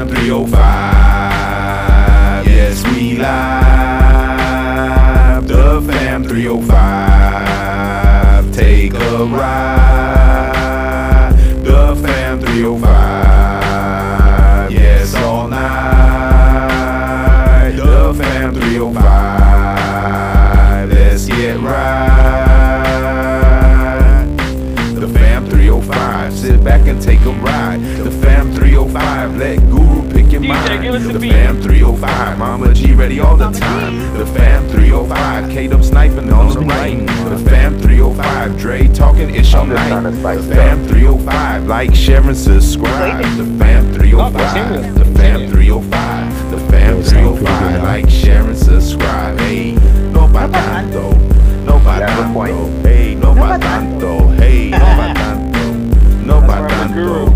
fam 305. Mama G ready all the time. The fam 305. Kate up sniping on the right. The fam 305. Dre talking ish all night. The fam 305. Like, share, and subscribe. The fam 305. The fam 305. The fam 305. Like, share, and subscribe. Hey, no pa tanto. No pa tanto. Hey, no pa tanto. Hey, no pa tanto. No pa tanto.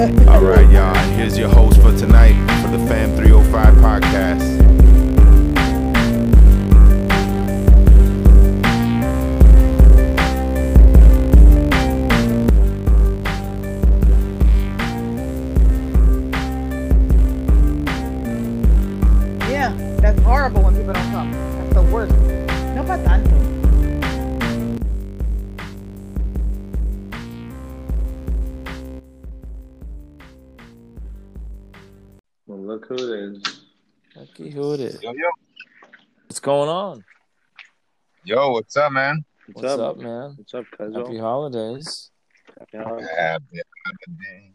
All right, y'all. Here's your host for tonight for the Fam 305 podcast. Yeah, that's horrible when people don't come. That's the worst. No pa look who it is. Okay, who it is? Yo, yo, What's going on? yo, what's up, man? What's, up? man? What's up, Happy Cuzzo? holidays. Happy holidays. Happy holiday.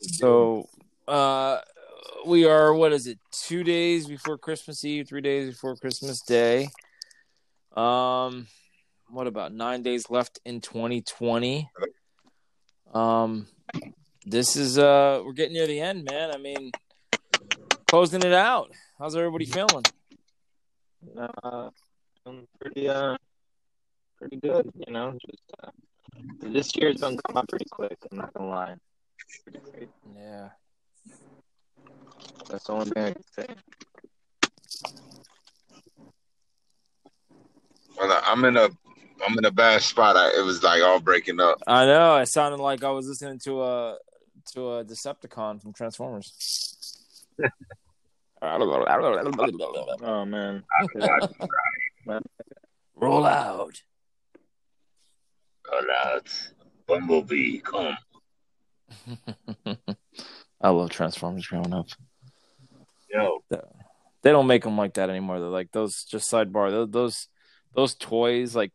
So, uh, we are what is it? Two days before Christmas Eve, three days before Christmas Day. Um, what about nine days left in 2020? Um, this is uh, we're getting near the end, man. I mean, closing it out. How's everybody feeling? Uh, I'm pretty, uh, pretty good, you know. Just uh, this year's gonna come up pretty quick. I'm not gonna lie. Pretty great. Yeah. That's the only thing I can say. Well, I'm in a, I'm in a bad spot. I, it was like all breaking up. I know. It sounded like I was listening to a to a Decepticon from Transformers. Oh man. Roll out. Roll out. Bumblebee, come. I love Transformers growing up. Yo, They don't make them like that anymore. They're like those. Just sidebar. Those those, those toys. Like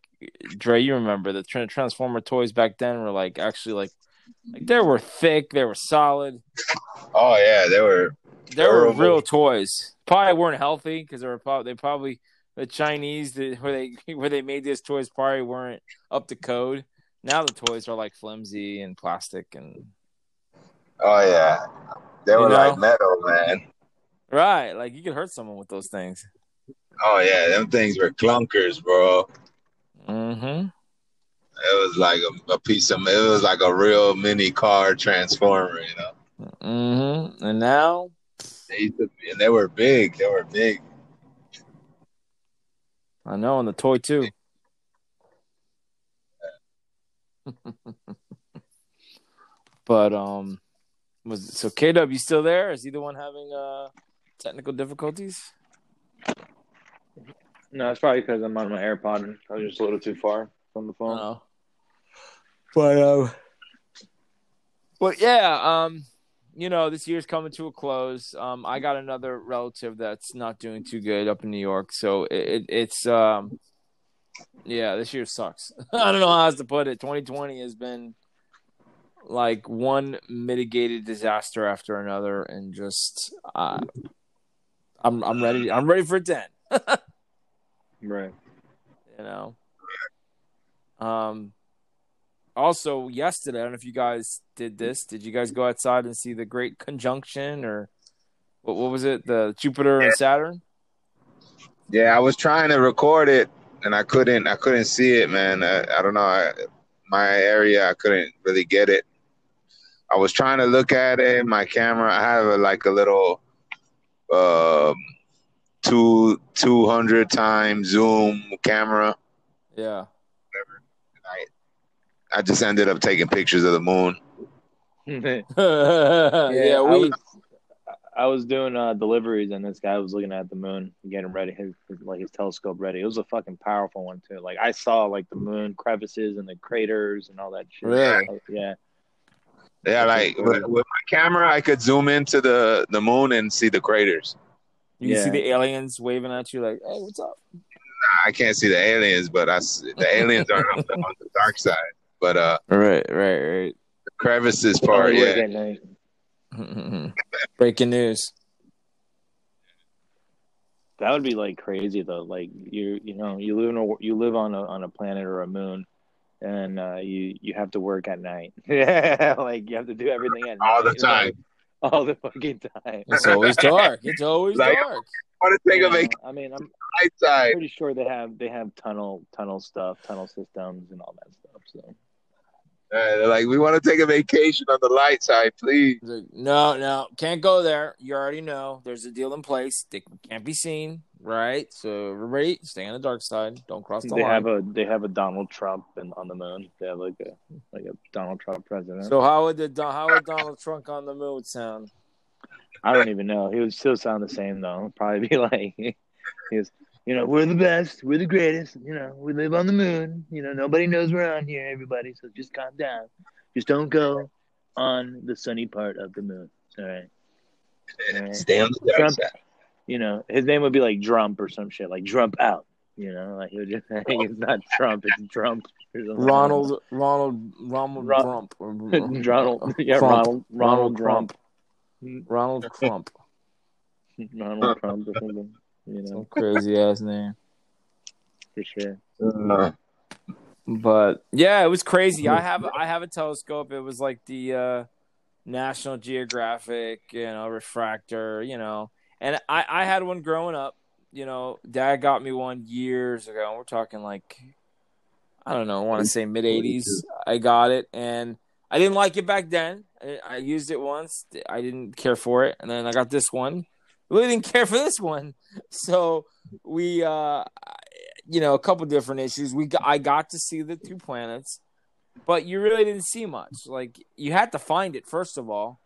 Dre, you remember the Transformer toys back then were like actually like like they were thick. They were solid. oh yeah, they were. They were real toys. Probably weren't healthy because they were probably they probably the Chinese that where they where they made these toys probably weren't up to code. Now the toys are like flimsy and plastic and Oh yeah, they You were know? like metal, man. right. Like you could hurt someone with those things. Oh yeah, them things were clunkers, bro. Mm-hmm. It was like a, a piece of. It was like a real mini car transformer, you know. Mm-hmm. And now They used to, be- and they were big. They were big. I know, and the toy too. but um, was so KW still there? Is he the one having uh technical difficulties? No, it's probably because I'm on my AirPod and I was just a little too far from the phone. don't. But um, but yeah, um, you know, this year's coming to a close. Um, I got another relative that's not doing too good up in New York, so it, it it's um, yeah, this year sucks. I don't know how else to put it. 2020 has been like one mitigated disaster after another, and just uh, I'm I'm ready. I'm ready for it to end. Right. you know. Um. Also, yesterday, I don't know if you guys did this. Did you guys go outside and see the Great Conjunction, or what? What was it? The Jupiter and Saturn. Yeah, I was trying to record it and I couldn't. I couldn't see it, man. I, I don't know. I, my area, I couldn't really get it. I was trying to look at it. My camera, I have a, like a little um, two two hundred times zoom camera. Yeah. I I just ended up taking pictures of the moon. yeah, yeah, I we was I was doing uh, deliveries and this guy was looking at the moon, getting ready his his- like his telescope ready. It was a fucking powerful one too. Like I saw like the moon crevices and the craters and all that shit. Really? Yeah. Yeah, like with, with my camera, I could zoom into the the moon and see the craters. you Yeah. see the aliens waving at you like, "Hey, what's up?" I can't see the aliens, but I s- the aliens are on the, on the dark side. But uh, Right, right, the crevices part, Only work yeah, at night. Breaking news. That would be like crazy though. Like you, you know, you live in a, you live on a on a planet or a moon, and uh, you you have to work at night. Yeah, like you have to do everything at all the time. like, all the fucking time. It's always dark. It's always Like- dark. I want to take a vacation I mean, I'm side. pretty sure they have they have tunnel tunnel stuff, tunnel systems, and all that stuff. So Uh, they're like, we want to take a vacation on the light side, please. No, no, can't go there. You already know. There's a deal in place. They can't be seen, right? So everybody, stay on the dark side. Don't cross the line. they line. have a they have a Donald Trump in, on the moon. They have like a like a Donald Trump president. so how would the how would Donald Trump on the moon sound? I don't even know. He would still sound the same though. Probably be like he was, you know, we're the best, we're the greatest. You know, we live on the moon. You know, nobody knows we're on here. Everybody, so just calm down. Just don't go on the sunny part of the moon. All right. All right. Stay on the dark Trump, side. you know, his name would be like Drump or some shit, like Drump out. You know, like he would just say it's not Trump, it's Drump. or. Ronald Ronald Ronald Ron- Trump. Ronald, yeah, Crump. Ronald, Ronald Trump, Ronald Crump. Ronald Trump or something. You know, Some crazy ass name. for sure. Uh, But yeah, it was crazy. I have I have a telescope. It was like the uh National Geographic, you know, refractor, you know. And I I had one growing up, you know. Dad got me one years ago. We're talking like I don't know, I want to say mid 80s. I got it and I didn't like it back then. I, I used it once. I didn't care for it. And then I got this one. Really didn't care for this one. So we uh you know, a couple different issues. We got, I got to see the two planets, but you really didn't see much. Like you had to find it first of all,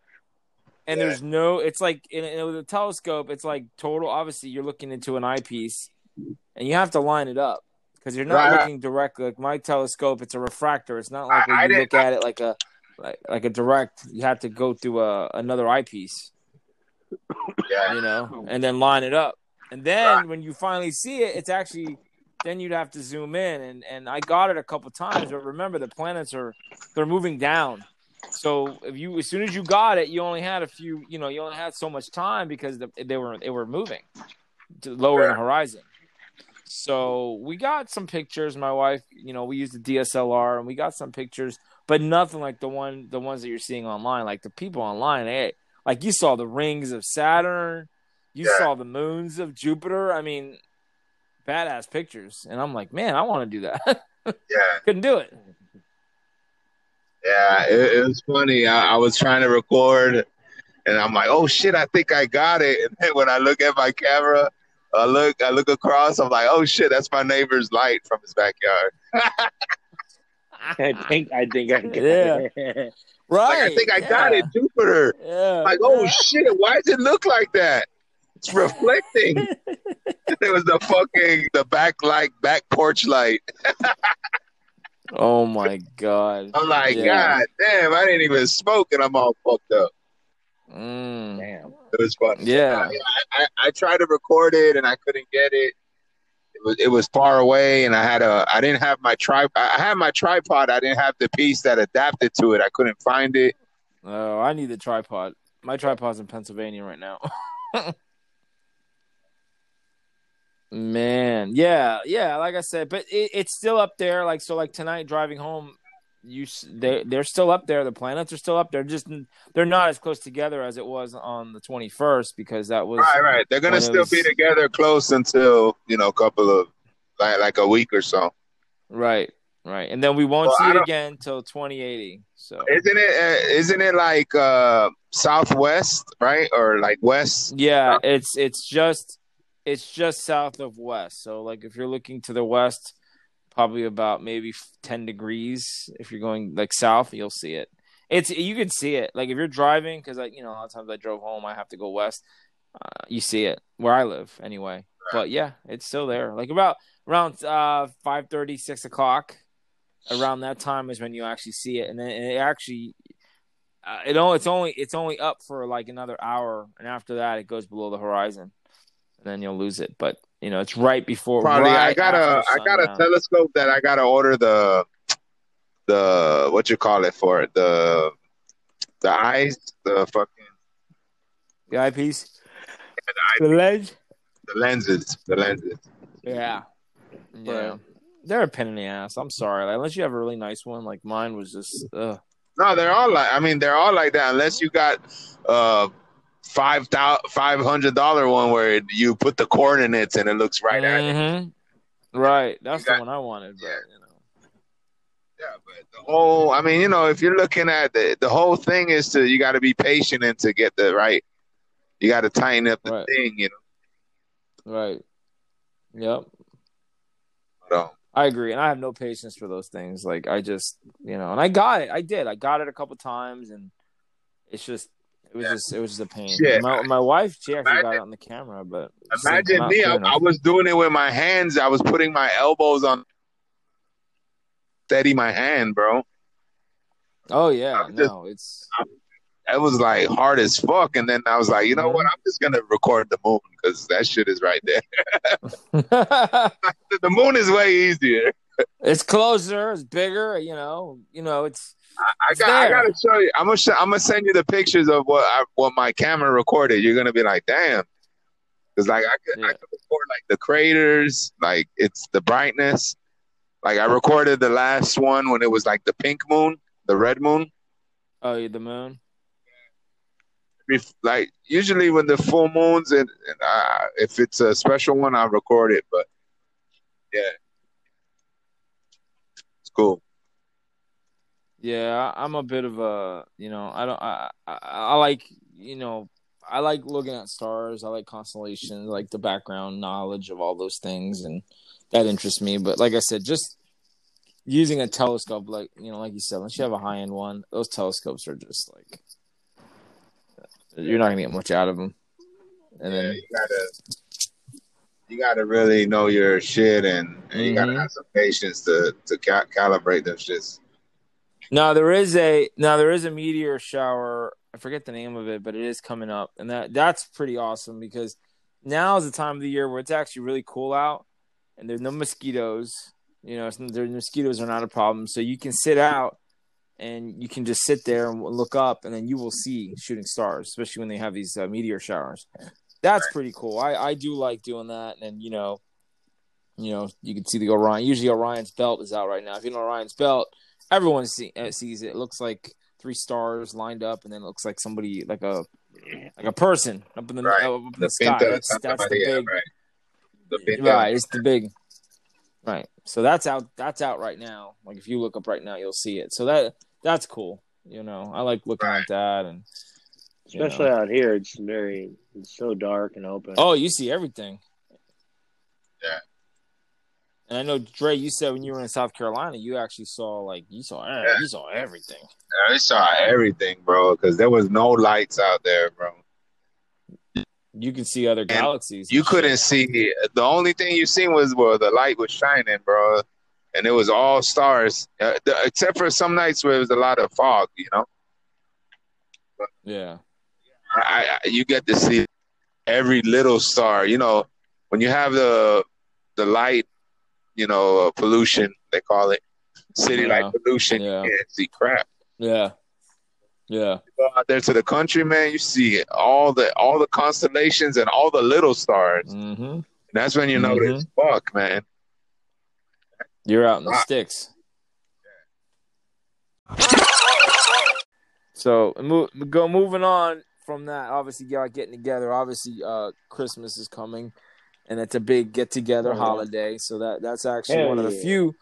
and Yeah. there's no. It's like in, in, with a telescope, it's like total. Obviously, you're looking into an eyepiece, and you have to line it up because you're not Right. looking directly. Like my telescope, it's a refractor. It's not like I- when I you didn't- look at it like a like like a direct. You have to go through a another eyepiece yeah. you know, and then line it up. And then when you finally see it, it's actually then you'd have to zoom in and and I got it a couple times, but remember the planets are they're moving down. So if you as soon as you got it, you only had a few, you know, you only had so much time because the, they were they were moving to lower in the horizon. So we got some pictures. My wife, you know, we used the DSLR and we got some pictures, but nothing like the one the ones that you're seeing online. Like the people online, they like you saw the rings of Saturn, you Yeah. saw the moons of Jupiter. I mean, badass pictures. And I'm like, man, I want to do that. Yeah. Couldn't do it. Yeah, it, it was funny. I, I was trying to record, and I'm like, "Oh shit, I think I got it." And then when I look at my camera, I look, I look across. I'm like, "Oh shit, that's my neighbor's light from his backyard." I think I think I got Yeah. it. Right. Like, I think I got it, Jupiter. Yeah. Like, oh shit, why does it look like that? It's reflecting. it was the fucking the back light, back porch light. Oh my god. I'm like, Yeah. God damn, I didn't even smoke, and I'm all fucked up. Mm. Damn. It was fun. Yeah. I, I, I tried to record it and I couldn't get it. It was it was far away and I had a I didn't have my tripod. I had my tripod. I didn't have the piece that adapted to it. I couldn't find it. Oh, I need the tripod. My tripod's in Pennsylvania right now. Man, yeah, yeah. Like I said, but it, it's still up there. Like so, like tonight driving home, you they they're still up there. The planets are still up there. Just they're not as close together as it was on the twenty first because that was Right, right. They're gonna still was- be together close until you know a couple of like like a week or so. right, right. And then we won't Well, see it again until twenty eighty. So Isn't it? Uh, isn't it like uh southwest, right, or like west? Yeah, it's it's just it's just south of west. So like if you're looking to the west probably about maybe ten degrees. If you're going like south, you'll see it. It's you can see it. Like if you're driving, because I, you know, a lot of times I drove home, I have to go west. Uh, you see it where I live anyway. But yeah, it's still there. Like about around uh 5 6 o'clock. Around that time is when you actually see it, and then and it actually uh, it only it's only it's only up for like another hour, and after that it goes below the horizon, and then you'll lose it. But you know it's right before. Probably right I got a I got a telescope that I gotta order the the what you call it for it the the eyes the fucking the eyepiece, the lens. the lenses the lenses. Yeah, yeah. They're a pain in the ass. I'm sorry. Like, unless you have a really nice one, like mine was just. Ugh. No, they're all like I mean they're all like that unless you got uh five thousand five hundred dollar one where you put the coordinates and it looks right at it. Mhm. Right. That's got- the one I wanted, but Yeah. you know. Yeah, but the whole I mean, you know, if you're looking at the the whole thing is to you gotta be patient and to get the right you gotta tighten up the Right. thing, you know. Right. Yep. know. I agree, and I have no patience for those things. Like I just, you know, and I got it. I did. I got it a couple times, and it's just, it was Yeah. just, it was just a pain. Shit. My, my wife, she actually got it on the camera, but just Imagine me, I. I was doing it with my hands. I was putting my elbows on steady my hand, bro. Oh yeah, I'm just- no, it's It was like hard as fuck. And then I was like, you know Mm-hmm. what? I'm just gonna record the moon because that shit is right there. the moon is way easier. It's closer, it's bigger. You know, you know, it's I It's got, I gotta show you. I'm gonna. Sh- I'm gonna send you the pictures of what I, what my camera recorded. You're gonna be like, damn. Because like I could, I could record like the craters, like it's the brightness. Like I recorded the last one when it was like the pink moon, the red moon. oh, yeah, the moon. Like usually when the full moons and, and uh, if it's a special one, I'll record it. But yeah, cool. Yeah, I'm a bit of a, you know, I don't, I, I, I like, you know, I like looking at stars. I like constellations, I like the background knowledge of all those things, and that interests me. But like I said, just using a telescope, like you know, like you said, unless you have a high end one, those telescopes are just like you're not gonna get much out of them. And yeah, then, you gotta you gotta really know your shit and, and you gotta Mhm. have some patience to to ca- calibrate them shits. now there is a now there is a meteor shower. I forget the name of it, but it is coming up, and that that's pretty awesome because now is the time of the year where it's actually really cool out, and there's no mosquitoes. You know, the mosquitoes are not a problem, so you can sit out and you can just sit there and look up, and then you will see shooting stars, especially when they have these uh, meteor showers. That's pretty cool. I I do like doing that, and you know, you know, you can see the Orion. Usually, Orion's belt is out right now. If you know Orion's belt, everyone see, uh, sees it. It looks like three stars lined up, and then it looks like somebody like a like a person up in the Right. up in the, The sky. That's that's the big right? The right. It's the big right. So that's out. That's out right now. Like if you look up right now, you'll see it. So that that's cool. You know, I like looking Right. at that and you know. Especially out here, it's very, it's so dark and open. Oh, you see everything. Yeah. And I know Dre, you said when you were in South Carolina, you actually saw like you saw Yeah. you saw everything. I saw everything, bro, because there was no lights out there, bro. You can see other galaxies. You and shit. couldn't see the only thing you seen was where the light was shining, bro, and it was all stars, uh, the, except for some nights where it was a lot of fog. You know, Yeah. I, I, you get to see every little star. You know, when you have the the light, you know, uh, pollution they call it, city Yeah. light pollution. Yeah. You can't see crap. Yeah. Yeah. Go out there to the country, man. You see all the all the constellations and all the little stars. Mm-hmm. That's when you know Mhm. it's fuck, man. You're out in the Wow. sticks. So move, go moving on from that. Obviously, y'all getting together. Obviously, uh, Christmas is coming, and it's a big get together Oh, yeah. holiday. So that that's actually Hell one of the few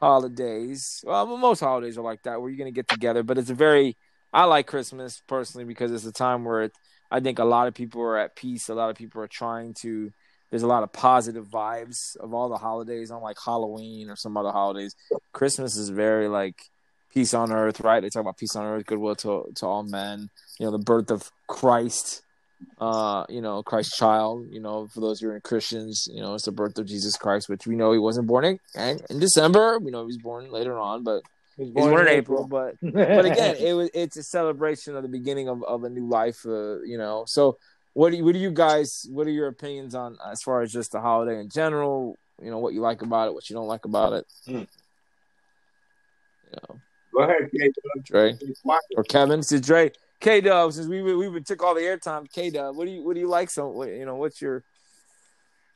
holidays. Well, most holidays are like that, where you're gonna get together. But it's a very I like Christmas personally because it's a time where it, I think a lot of people are at peace. A lot of people are trying to there's a lot of positive vibes of all the holidays, unlike Halloween or some other holidays. Christmas is very like peace on earth, right? They talk about peace on earth, goodwill to to all men. You know, the birth of Christ, uh, you know, Christ child. You know, for those who are in Christians, you know, it's the birth of Jesus Christ, which we know he wasn't born in in December. We know he was born later on, but He's he's born in April. April. But but again, it was it's a celebration of the beginning of, of a new life. Uh, you know, so what do you, what do you guys? What are your opinions on as far as just the holiday in general? You know, what you like about it, what you don't like about it. Mm. You know, Go ahead, Kate. Dre or Kevin. Since Dre, K Dub, since we we we took all the airtime, K Dub. What do you what do you like? So what, you know, what's your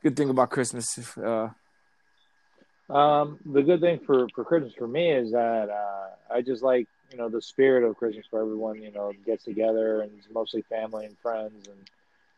good thing about Christmas? Uh, Um, the good thing for for Christmas for me is that uh, I just like you know the spirit of Christmas where everyone you know gets together and it's mostly family and friends and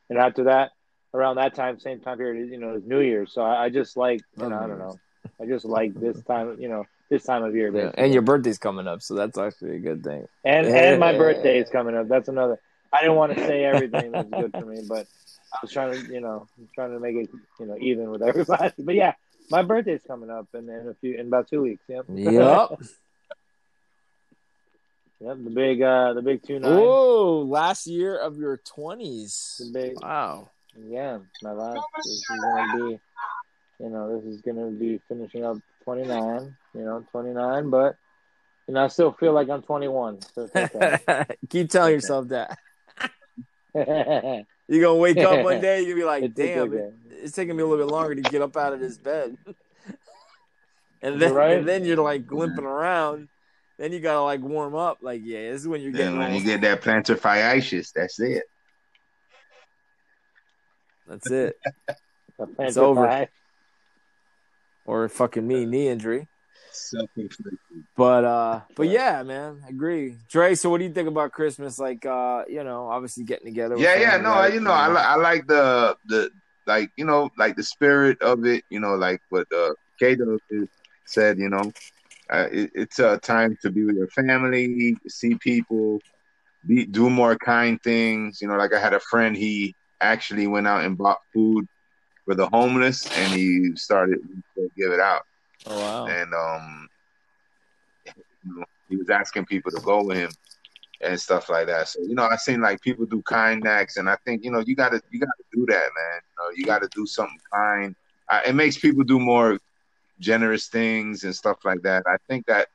and after that around that time same time period you know is New Year's so I, I just like you know I don't know I just like this time you know this time of year yeah. And your birthday's coming up, so that's actually a good thing. and and my birthday is coming up that's another I didn't want to say everything that's good for me but I was trying to you know trying to make it you know even with everybody but yeah my birthday's coming up in, in a few in about two weeks yep Yep. Yep, the big uh the big two nine. Whoa, last year of your twenties. Wow. yeah, my last this is gonna be you know, this is gonna be finishing up twenty nine, you know, twenty nine, but you know, I still feel like I'm twenty one. So okay. Keep telling yourself that. You're gonna wake up one day, you're gonna be like, It's damn, it, it's taking me a little bit longer to get up out of this bed. and then Right. and then you're like limping around. Then you gotta like warm up. Like, yeah, this is when you're getting Then when you get that plantar fasciitis, that's it. That's it. It's over. Or fucking me, knee injury. But uh but yeah, man, I agree. Dre, so what do you think about Christmas? Like uh, you know, obviously getting together. Yeah, yeah, no, right? you know, I like I like the the like you know like the spirit of it. You know, like what uh, Kato said. You know, uh, it, it's a time to be with your family, see people, be do more kind things. You know, like I had a friend. He actually went out and bought food for the homeless, and he started to give it out. Oh wow. and um, he was asking people to go with him and stuff like that. So you know, I seen like people do kind acts, and I think you know you got to you got to do that, man. You know, you got to do something kind. Uh, it makes people do more generous things and stuff like that. I think that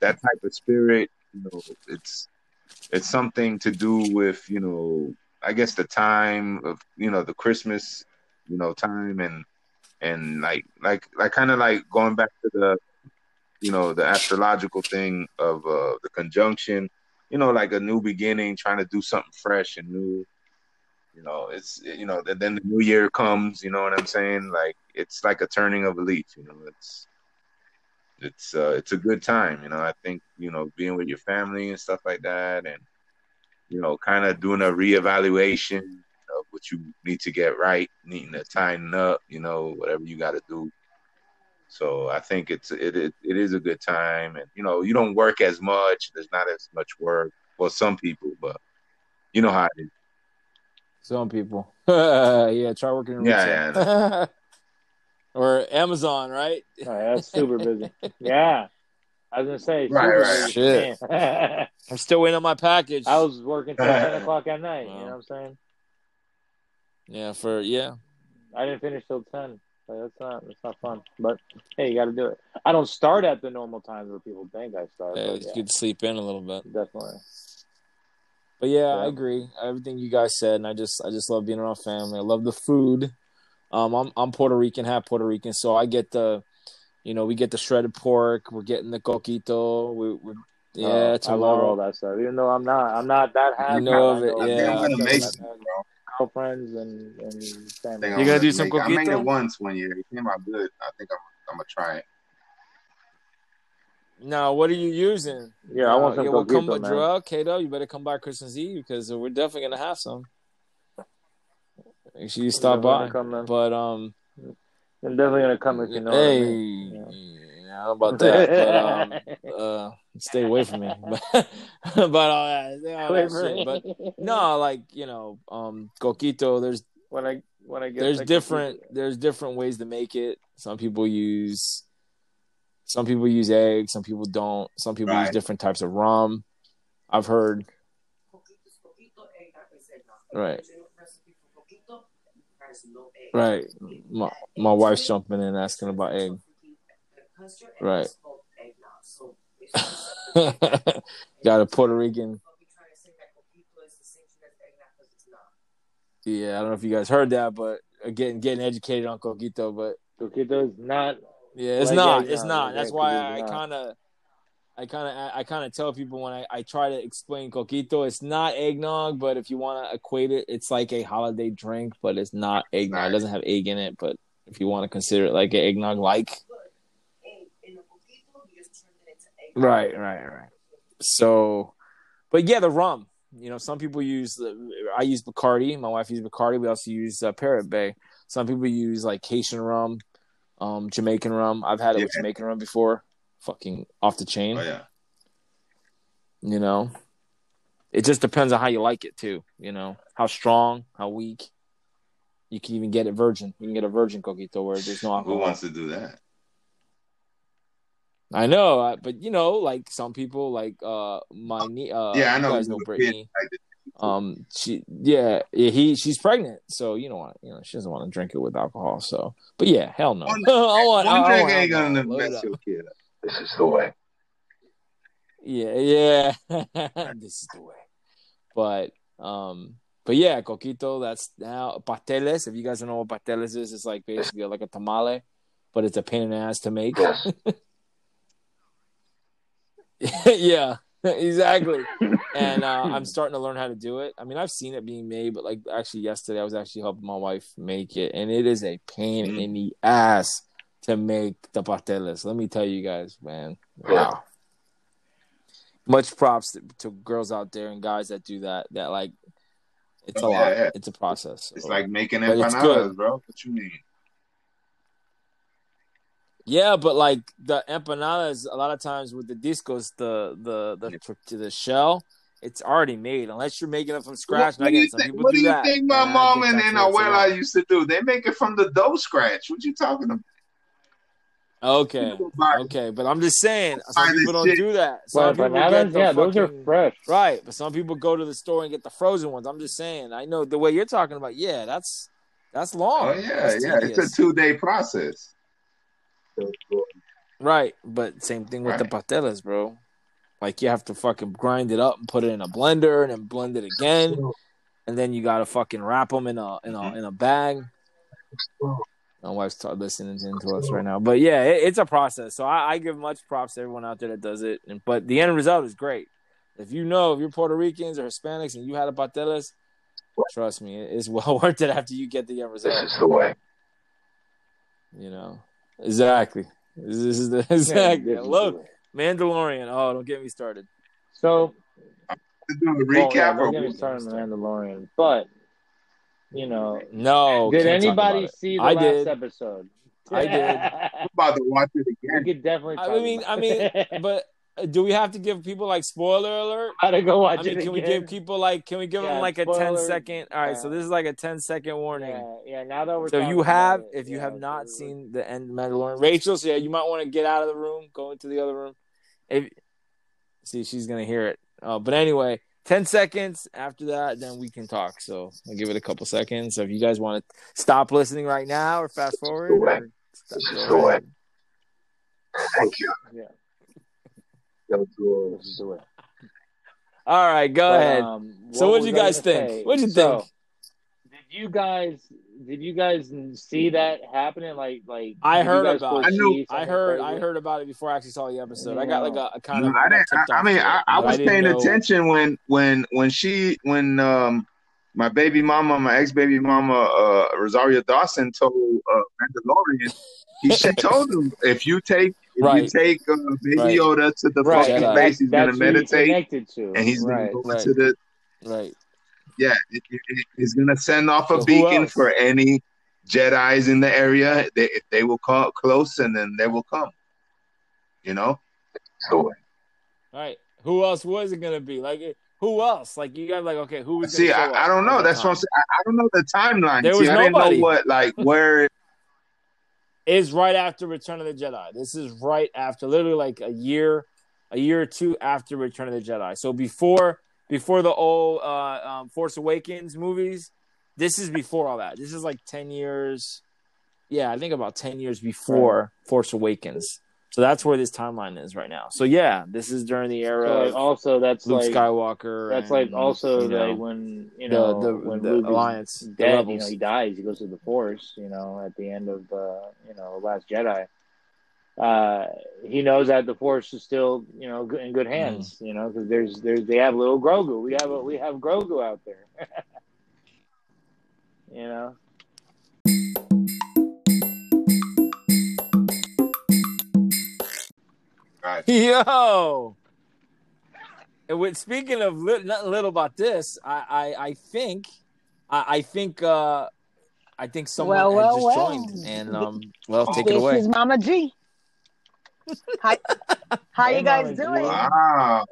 that type of spirit, you know, it's it's something to do with you know, I guess the time of you know the Christmas, you know, time and and like like like kind of like going back to the you know the astrological thing of uh the conjunction you know like a new beginning trying to do something fresh and new. You know it's you know then the new year comes you know what i'm saying? Like it's like a turning of a leaf you know it's it's uh it's a good time you know? I think you know being with your family and stuff like that and you know kind of doing a reevaluation of what you need to get right needing to tighten up you know whatever you got to do so I think it's it, it it is a good time, and you know you don't work as much. There's not as much work. Well, some people, but you know how it is. Some people. yeah, try working in Yeah, retail. or Amazon, right? Oh, that's super busy. Yeah. I was gonna say Right, super right. busy. Shit. I'm still waiting on my package. I was working till ten o'clock at night, you know what I'm saying? Yeah, for yeah. I didn't finish till ten. So that's not that's not fun. But hey, you gotta do it. I don't start at the normal times where people think I start, yeah but it's yeah, good to sleep in a little bit. definitely. But yeah, I agree. Everything you guys said, and I just I just love being around family. I love the food. Um, I'm I'm Puerto Rican, half Puerto Rican, so I get the, you know, we get the shredded pork. We're getting the coquito. We, we yeah, Oh, I love all that stuff. Even though I'm not I'm not that happy. You know of it, know yeah. I'm gonna I've make got some, bro. girlfriends and and I family. think You I'm gonna do some make it. I made it once one year. It came out good. I think I'm I'm gonna try it. Now, what are you using? Yeah, I want Uh, some yeah, we'll come coquito, with man. Joel, Kato. You better come by Christmas Eve because we're definitely gonna have some. Make sure you stop by. come. But um, I'm definitely gonna come if you know. what I hey, mean. yeah, I don't know about that. But um, uh, stay away from me. But but all that, all that shit. But no, like you know, um, coquito. There's when I when I get there's like, different there's different ways to make it. Some people use some people use eggs, some people don't. Some people use different types of rum. I've heard. Right. Right. My, my wife's jumping in asking about egg. Right. Got a Puerto Rican. Yeah, I don't know if you guys heard that, but again, getting educated on coquito, but Coquito is not. yeah, it's Like not. eggnog, It's not. That's why I kind of, I kind of, I kind of tell people when I, I try to explain coquito, it's not eggnog, but if you want to equate it, it's like a holiday drink, but it's not eggnog. It doesn't have egg in it, but if you want to consider it like an eggnog, like right, right, right. So, but yeah, the rum. You know, some people use the. I use Bacardi. My wife uses Bacardi. We also use uh, Parrot Bay. Some people use like Haitian rum, um, Jamaican rum. I've had it with Yeah. Jamaican rum before. Fucking off the chain. Oh yeah. You know, it just depends on how you like it too. You know, how strong, how weak. You can even get it virgin. You can get a virgin coquito where there's no alcohol. Who wants to do that? I know, but you know, like some people, like uh, my nie- uh, yeah, I know. you guys know Brittany. Um, she, yeah, yeah, he, she's pregnant, so you don't want, you know, she doesn't want to drink it with alcohol. So, but yeah, hell no. One- I want, I One want drink ain't gonna mess your kid up. This is the way. Yeah, yeah. this is the way. But um but yeah, coquito, that's now pateles. If you guys don't know what pateles is, it's like basically like a tamale, but it's a pain in the ass to make. yeah, exactly. And uh, I'm starting to learn how to do it. I mean, I've seen it being made, but like actually yesterday, I was actually helping my wife make it, and it is a pain Mm. in the ass to make the pasteles. Let me tell you guys, man. Wow. Much props to, to girls out there and guys that do that. That like, it's a Oh, lot. yeah, yeah. It's a process. It's So- like making empanadas, bro. What you mean? Yeah, but like the empanadas, a lot of times with the discos, the the the the, the shell, it's already made. Unless you're making it from scratch. What, and what do you think? What do do you think my and mom and, that's and where it's a abuela lot. used to do? They make it from the dough scratch. What you talking about? Okay, okay, but I'm just saying, some people don't do that. Well, Some people bananas, get the yeah, those are fresh. Right, but some people go to the store and get the frozen ones. I'm just saying. I know the way you're talking about. Yeah, that's that's oh, long. Oh yeah, That's yeah. It's a two day process. Right, but same thing with the Right. patelas, bro. Like you have to fucking grind it up and put it in a blender and then blend it again, and then you gotta fucking wrap them in a in a in a bag. My wife's t- listening to us right now, but yeah, it, it's a process. So I, I give much props to everyone out there that does it, and, but the end result is great. If you know if you're Puerto Ricans or Hispanics and you had a patelas, trust me, it's well worth it after you get the end result. This is the way. You know, exactly. This is the exactly. Yeah, Look, Mandalorian. Oh, don't get me started. So To do a well, yeah, recap don't or get me started on Mandalorian, but you know, No. did can't talk about anybody see the I last did. episode? I did. I'm about to watch it we again. could definitely. I mean, about I mean, but do we have to give people like spoiler alert? how to go watch I mean, it can we give people like, can we give Yeah, them like a spoiler, 10 second? All right, so this is like a 10 second warning. Yeah, yeah. Now that we're So you have, it, if you yeah, have not we- seen the end of Mandalorian, Rachel, so yeah, you might want to get out of the room, go into the other room. If see, she's gonna hear it. Uh, but anyway, ten seconds after that, then we can talk. So I'll give it a couple seconds. So if you guys want to stop listening right now or fast forward, or stop, go ahead. Thank you. Yeah. That was good. this is the all right, go But, ahead. um, so what what'd you guys think? say? What'd you So, think? Did you guys? Did you guys see that happening? Like, like I heard about. I knew- I heard, I heard about it before I actually saw the episode. I got like a, a kind of. I didn't. I, I mean, it, I, I was didn't paying know- attention when when when she when um my baby mama, my ex baby mama, uh, Rosario Dawson told uh, Mandalorian. He she told him if you take if you take uh, Baby Right. Yoda to the Right, fucking place, he's gonna that's who he meditate to, and he's right. gonna go right. to the Right. yeah. It, it, it- he's gonna send off a So beacon for any Jedi's in the area. They they will come close and then they will come. You know. So Right. Who else was it gonna be? Like, who else? Like you got like okay, who was See, I, I don't know. at that That's what I'm saying. I, I don't know the timeline. There See, was I didn't nobody. know what like where. Is right after Return of the Jedi. This is right after, literally like a year, a year or two after Return of the Jedi. So before before the old uh, um, Force Awakens movies, this is before all that. This is like ten years. Yeah, I think about ten years before Force Awakens. So that's where this timeline is right now. So yeah, this is during the era So, like, also, that's Luke like Skywalker. that's and, like also you know, like when you know the- when the Luke is Alliance, the you know, he dies. He goes to the Force. You know, at the end of uh, you know Last Jedi. Uh, he knows that the Force is still you know in good hands. Mm-hmm. You know, because there's there's they have little Grogu. We have a, we have Grogu out there. you know. Right. Yo. And with speaking of li- not little about this, I I, I think I, I think uh I think someone Well, well, just well. joined and um well take this it away. is Mama G. Hi, how Hey, you guys Mama G. doing? Wow.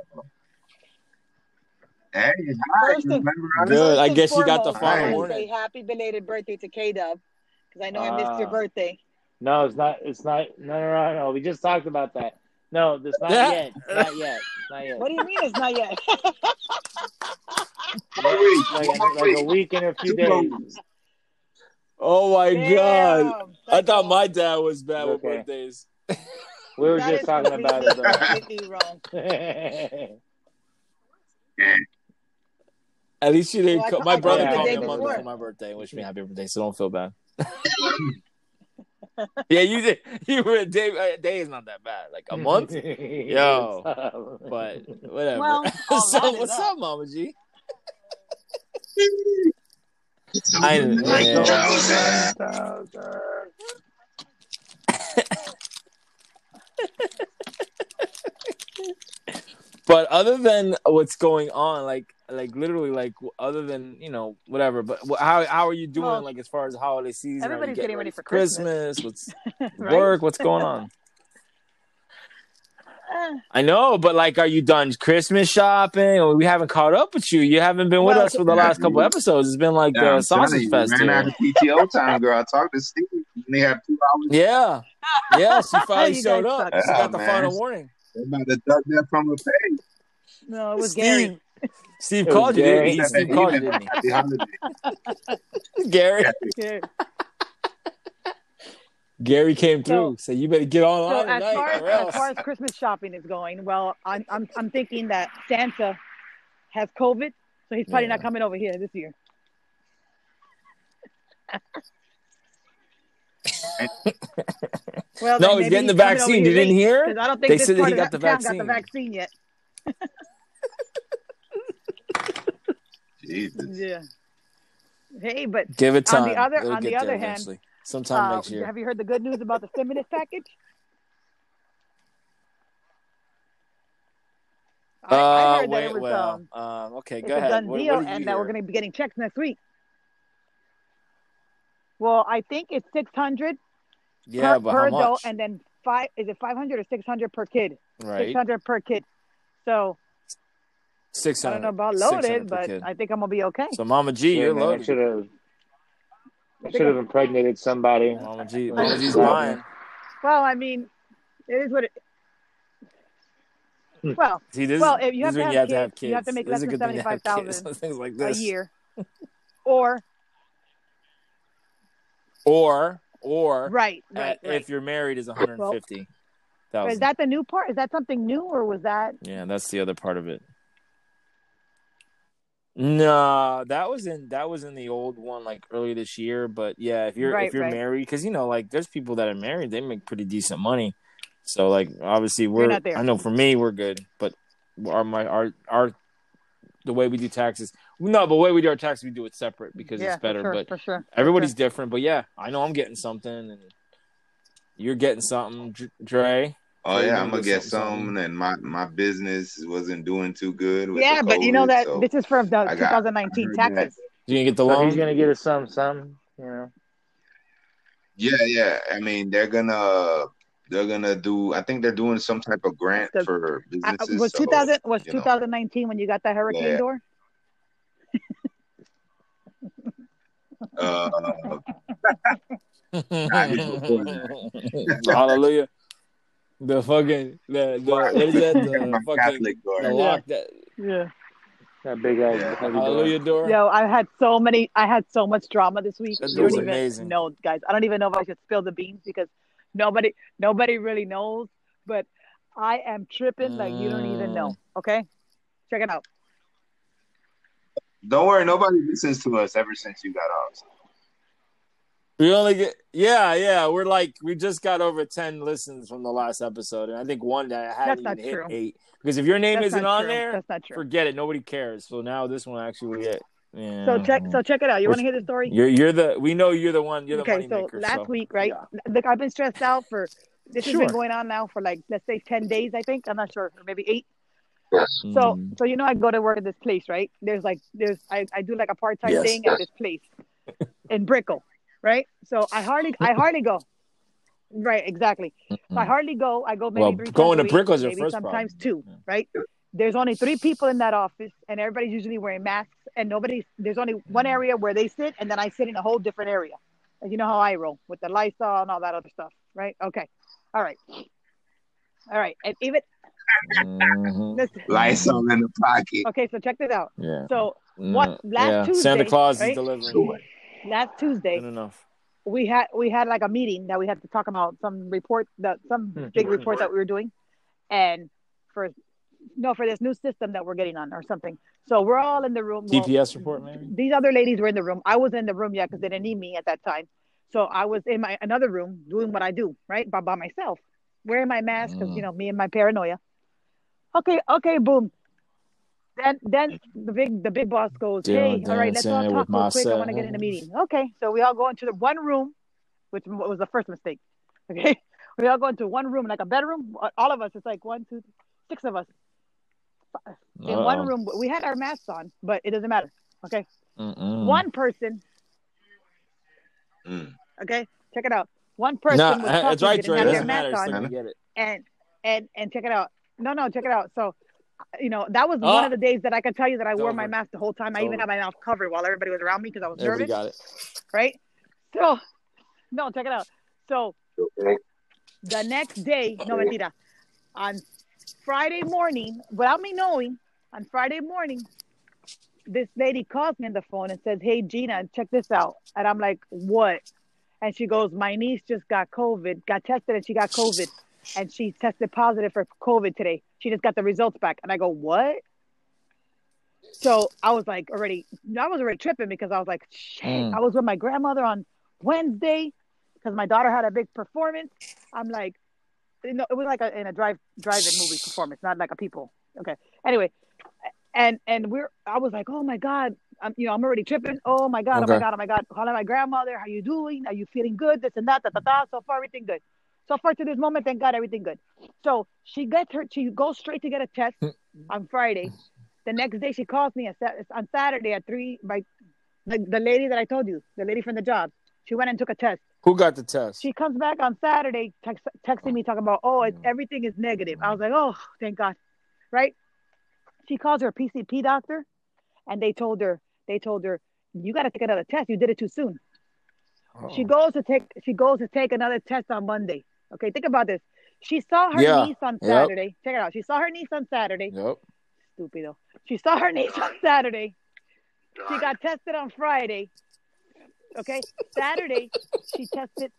Hey, hi. First You thing- remember us? Good. First I and guess you got the foremost, final warning. Say happy belated birthday to K Dub because I know I missed your Ah. birthday. No, it's not. It's not. No, no, no, no. We just talked about that. No, this not yet. Not yet. Not yet. What do you mean it's not yet? One week. Like, like a week. week and a few days. Oh my god. I thought my dad was bad with birthdays. We were That just talking about it completely- completely wrong. though. At least you didn't Well, I call, my brother called me a month before. before my birthday and wished me happy birthday, so don't feel bad. yeah, you did. You were a day. A day is not that bad. Like a month, Yo. but whatever. Well, so, what's up. up, Mama G? I Like yeah. But other than what's going on, like like literally, like other than you know whatever. But how how are you doing? Well, like as far as holiday season, Are everybody's getting ready for Christmas. What's Right? work? What's going on? I know, but like, are you done Christmas shopping? Or we haven't caught up with you. You haven't been with Well, us for the last couple episodes. It's been like Yeah, the I'm sausage you, fest. Ran out of PTO time, girl. I talked to Steve. You only have two hours. Yeah, yeah. She finally showed up. suck. She got Yeah, the oh, man. final warning. They're about to duck that from a pay. no, it was Steve, Gary. Steve It called you, didn't Gary. he? Steve called you, didn't Happy holiday. he? Gary. Gary. Gary came through. So- So you better get on So on as tonight, far as, as far as Christmas shopping is going, well, I'm I'm I'm thinking that Santa has COVID, so he's probably Yeah. not coming over here this year. well, No, he's getting the coming vaccine. here You didn't hear? I don't think They said that he got the town got the vaccine. vaccine yet. Jesus. Yeah. Hey, but Give it On time. the other- It'll on the other hand, eventually. sometime uh, next year. have you heard the good news about the stimulus package? I, I Uh, heard that wait, it was well, um, um, okay, it's go ahead. done What, deal, what did you and that we're going to be getting checks next week. Well, I think it's six hundred Yeah, per, but per how adult, much? and then five. Is it five hundred or six hundred per kid? Right, Six hundred per kid. So six I don't know about loaded, but kid. I think I'm gonna be okay. So Mama G, Yeah, you're man, I loaded. should have. I should have impregnated somebody. Mama G, Well, Mama G's yeah. buying. Well, I mean, it is what it. Hmm. Well, See, this, Well, if you have to when have you have to have kids, kids. you have to make This is less than good thing to have kids. 75,000 Things like a year, or Or, or right, uh, right, right. if you're married, is one hundred fifty Is that the new part? Is that something new, or was that? Yeah, that's the other part of it. No, that was in that was in the old one like earlier this year. But yeah, if you're Right, if you're right. married, because you know, like there's people that are married, they make pretty decent money. So like obviously we're not there. I know for me we're good, but our my our our the way we do taxes no, but the way we do our taxes we do it separate because yeah, it's better. for sure, but for sure. everybody's sure. different. But yeah, I know I'm getting something, and you're getting something, Dr- Dre. Oh yeah, I'm gonna get get something, some, and my my business wasn't doing too good. With Yeah, the but you know that so- this is from the I got- 2019 I taxes. You gonna get the So loan? he's gonna get us some, some. You know. Yeah, yeah. I mean, they're gonna they're gonna do. I think they're doing some type of grant The- for I, businesses. was so, 2000 was you know. 2019 when you got that hurricane Yeah. door? Uh, Hallelujah. The fucking the the what is that? The fucking Catholic door. the lock that Yeah. That big ass Yeah. heavy door. Hallelujah door. Yo, I had so many. I had so much drama this week. That you don't even amazing. know, guys. I don't even know if I should spill the beans because nobody, nobody really knows. But I am tripping like you don't even know. Mm. Okay, check it out. Don't worry, nobody listens to us ever since you got off. We only get yeah, yeah. We're like we just got over ten listens from the last episode, and I think one that I hadn't even not hit true. eight. Because if your name That's isn't not on true. there, That's not true. forget it. Nobody cares. So now this one actually will get. Yeah. So check. So check it out. You want to hear the story? you're you're the we know you're the one. You're the okay. So maker. last so, week, right? yeah. Look, I've been stressed out for. This has been going on now for like let's say ten days. I think I'm not sure, or maybe eight. So, Mm. so you know, I go to work at this place, right? There's like, there's, I, I do like a part time Yes. thing at this place in Brickell, right? So I hardly, I hardly go. Right, exactly. So I hardly go. I go maybe Well, three going times to a week, Brickell's your maybe first sometimes problem. two, Yeah. right? There's only three people in that office, and everybody's usually wearing masks, and nobody. There's only one area where they sit, and then I sit in a whole different area. And you know how I roll with the Lysol and all that other stuff, right? Okay, all right, all right, and even Mhm. listen. Lysol in the pocket. Okay, so check this out. Yeah. So Mm, what- last yeah. Tuesday, Santa Claus right? is delivering. last Tuesday, Good enough. we had we had like a meeting that we had to talk about some report that some Hmm. big report that we were doing and for no for this new system that we're getting on or something. So we're all in the room. Well, report, maybe. these other ladies were in the room. I was in the room yet because they didn't need me at that time. So i was in my another room doing what i do right? By, by myself wearing my mask because Mm. you know me and my paranoia. Okay okay boom. Then then the big the big boss goes Dylan hey all right let's all talk real quick. I want to get in a meeting. Okay so we all go into the one room which was the first mistake okay? We all go into one room like a bedroom. All of us it's like one two six of us in one Uh-oh. room we had our masks on but it doesn't matter okay Mm-mm. one person Mm. okay check it out one person No, was that's talking, right, didn't It their doesn't mask matter. on So we get it. and and and check it out no no check it out so you know that was Oh. one of the days that i could tell you that i It's wore my mask the whole time i even over. had my mouth covered while everybody was around me because i was Everybody nervous got it. right so no check it out so Okay. the next day, no mentira, on Friday morning, without me knowing, on Friday morning, this lady calls me on the phone and says, Hey, Gina, check this out. And I'm like, What? And she goes, My niece just got COVID, got tested, and she got COVID. And she tested positive for COVID today. She just got the results back. And I go, What? So I was like, already, I was already tripping because I was like, Shit, Mm. I was with my grandmother on Wednesday because my daughter had a big performance. I'm like, you know, it was like a, in a drive drive-in movie performance, not like a people. Okay. Anyway, and and we're I was like, oh my god, I'm you know I'm already tripping. Oh my god, oh my god, oh my god. Calling my grandmother, how you doing? Are you feeling good? This and that, da, da, da. So far, everything good. So far to this moment, thank God, everything good. So she gets her, she goes straight to get a test hmm. on Friday. The next day, she calls me on Saturday at three. By the, the lady that I told you, the lady from the job, she went and took a test. Who got the test? She comes back on Saturday, text, texting me talking about, oh, it, mm. everything is negative. I was like, oh, thank God, right? She calls her PCP doctor, and they told her, they told her, you got to take another test. You did it too soon. She oh. goes to take, she goes to take another test on Monday. Okay, think about this. She saw her Yeah. niece on Yep. Saturday. Check it out. She saw her niece on Saturday. Yep. Stupido. She saw her niece on Saturday. She got tested on Friday. Okay, Saturday she tested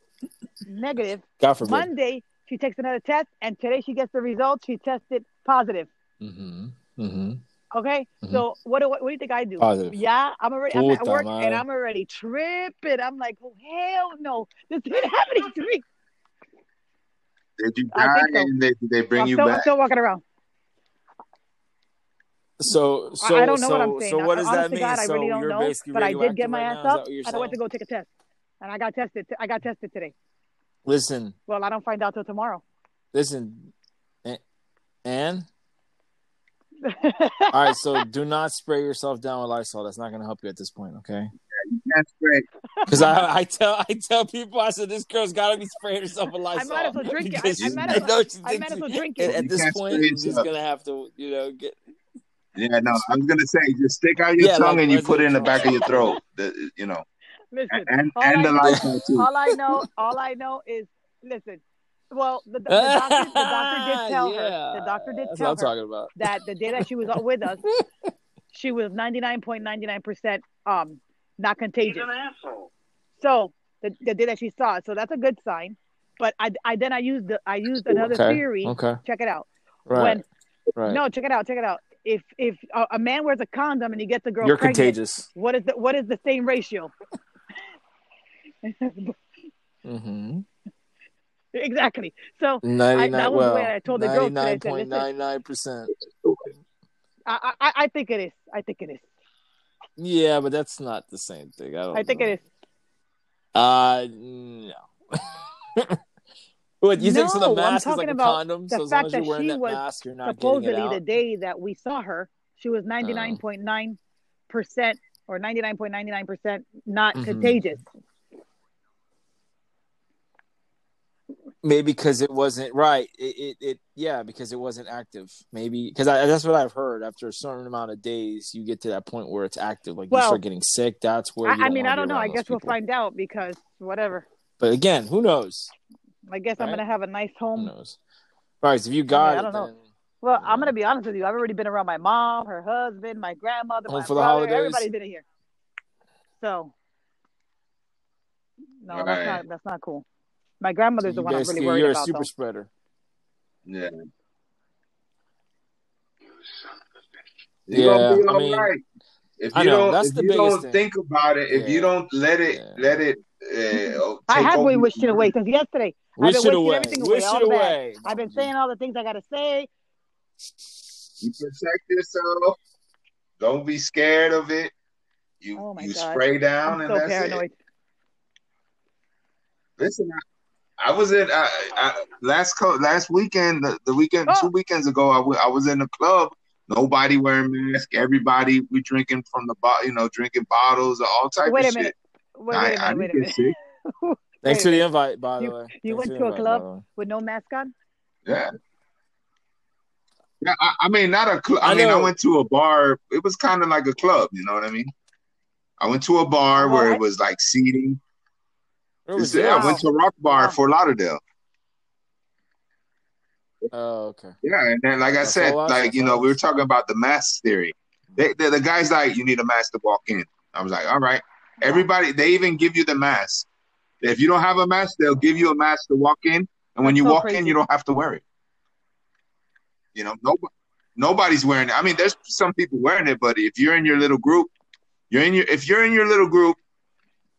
negative. God forbid. Monday, she takes another test, and today she gets the results. She tested positive. Mm-hmm. Mm-hmm. Okay, Mhm. so what do what, do you think I do? Positive. Yeah, I'm already I'm at work madre. and I'm already tripping. I'm like, oh hell no, this isn't happening to me. Did you die so. and they, did they bring I'm you still, I'm back? still walking around. So, I- so, I don't know so, what I'm saying. so what does Honest that to mean? God, I so really don't you're know. But I did get my right ass now? Up and I went to go take a test, and I got tested. I got tested today. Listen, Well, I don't find out till tomorrow. listen, A- Anne. All right, so do not spray yourself down with Lysol. That's not going to help you at this point. Okay. you can't spray. Because I, I tell I tell people I said this girl's got to be spraying herself with Lysol. I might as well drink it. I, I might I as well, I might as well drink it. at You this point, spray you're just gonna have to, you know, get. Yeah, no, I was gonna say just stick out your Yeah, tongue like and you put it in the back of your throat. The, you know, Listen, and all and I the know- Lysol too. all I know, all I know is, listen. Well, the, the, the doctor, the doctor did tell her. The doctor did That's tell what I'm her talking about. that the day that she was with us, she was ninety nine point ninety nine percent um not contagious. An asshole. So the, the day that she saw it, so that's a good sign. But I, I then I used the I used another Okay, theory. Okay. Check it out. Right. When right. no, check it out, check it out. If if a, a man wears a condom and he gets a girl You're pregnant, contagious. what is the what is the same ratio? Mm-hmm. exactly. So Ninety that was the way I told the girls today. I ninety said, nine point nine nine percent. I, I I think it is. I think it is. Yeah, but that's not the same thing. I don't. I think know. it is. Uh, no. what you think? So the No, I'm mask is talking like a about condom. the So as long fact as you're that wearing she that was mask, you're not getting it Supposedly, the day that we saw her, she was ninety nine point nine percent or ninety nine point ninety nine percent not Mhm. contagious. Maybe because it wasn't right. It, it, it yeah, because it wasn't active. Maybe because that's what I've heard. After a certain amount of days, you get to that point where it's active. Like you start getting sick. That's where. You I, I mean, I don't know. I guess we'll find out because whatever. But again, who knows? I guess I'm Right. gonna have a nice home. Who home. knows? All right, so if you got I it, don't know. then Well, I'm gonna be honest with you. I've already been around my mom, her husband, my grandmother, Home my for the holidays? Everybody's been here. So, no, Right. that's not that's not cool. My grandmother's the one I'm basically really worried you're a about. super Though. spreader. Yeah. Yeah, You're be I mean, right. If I you know, don't, that's if the you biggest don't thing. think about it, if you don't let it, Yeah. let it. Uh, I take have over been your wishing away since yesterday. I've been it wishing away. everything away, Wish all it away. I've been saying all the things I gotta say. You protect yourself. Don't be scared of it. You Oh my you God. spray down I'm and so that's paranoid. it. Listen, I, I was in I, I, last co- last weekend, the, the weekend Oh. two weekends ago. I I was in the club. Nobody wearing masks. Everybody we drinking from the bottle, you know, drinking bottles, all type Wait of shit. minute. Shit. Wait, I, wait a I minute. Wait a minute. Thanks for the invite, by the You- way. you Thanks went to a invite, club? by the way. With no mask on? Yeah. Yeah, I, I mean, not a club. I I mean, I went to a bar. It was kind of like a club. You know what I mean? I went to a bar where I- it was like seating. Where was It's- I went to a rock bar Wow. in Fort Lauderdale. Oh, okay. Yeah, and then like I That's said, like you know, we were talking about the mask theory. They, the, the guy's like, you need a mask to walk in. I was like, all right. Everybody, they even give you the mask. If you don't have a mask, they'll give you a mask to walk in, and when you so walk crazy. in, you don't have to wear it. You know, nobody, nobody's wearing it. I mean, there's some people wearing it, but if you're in your little group, you're in your if you're in your little group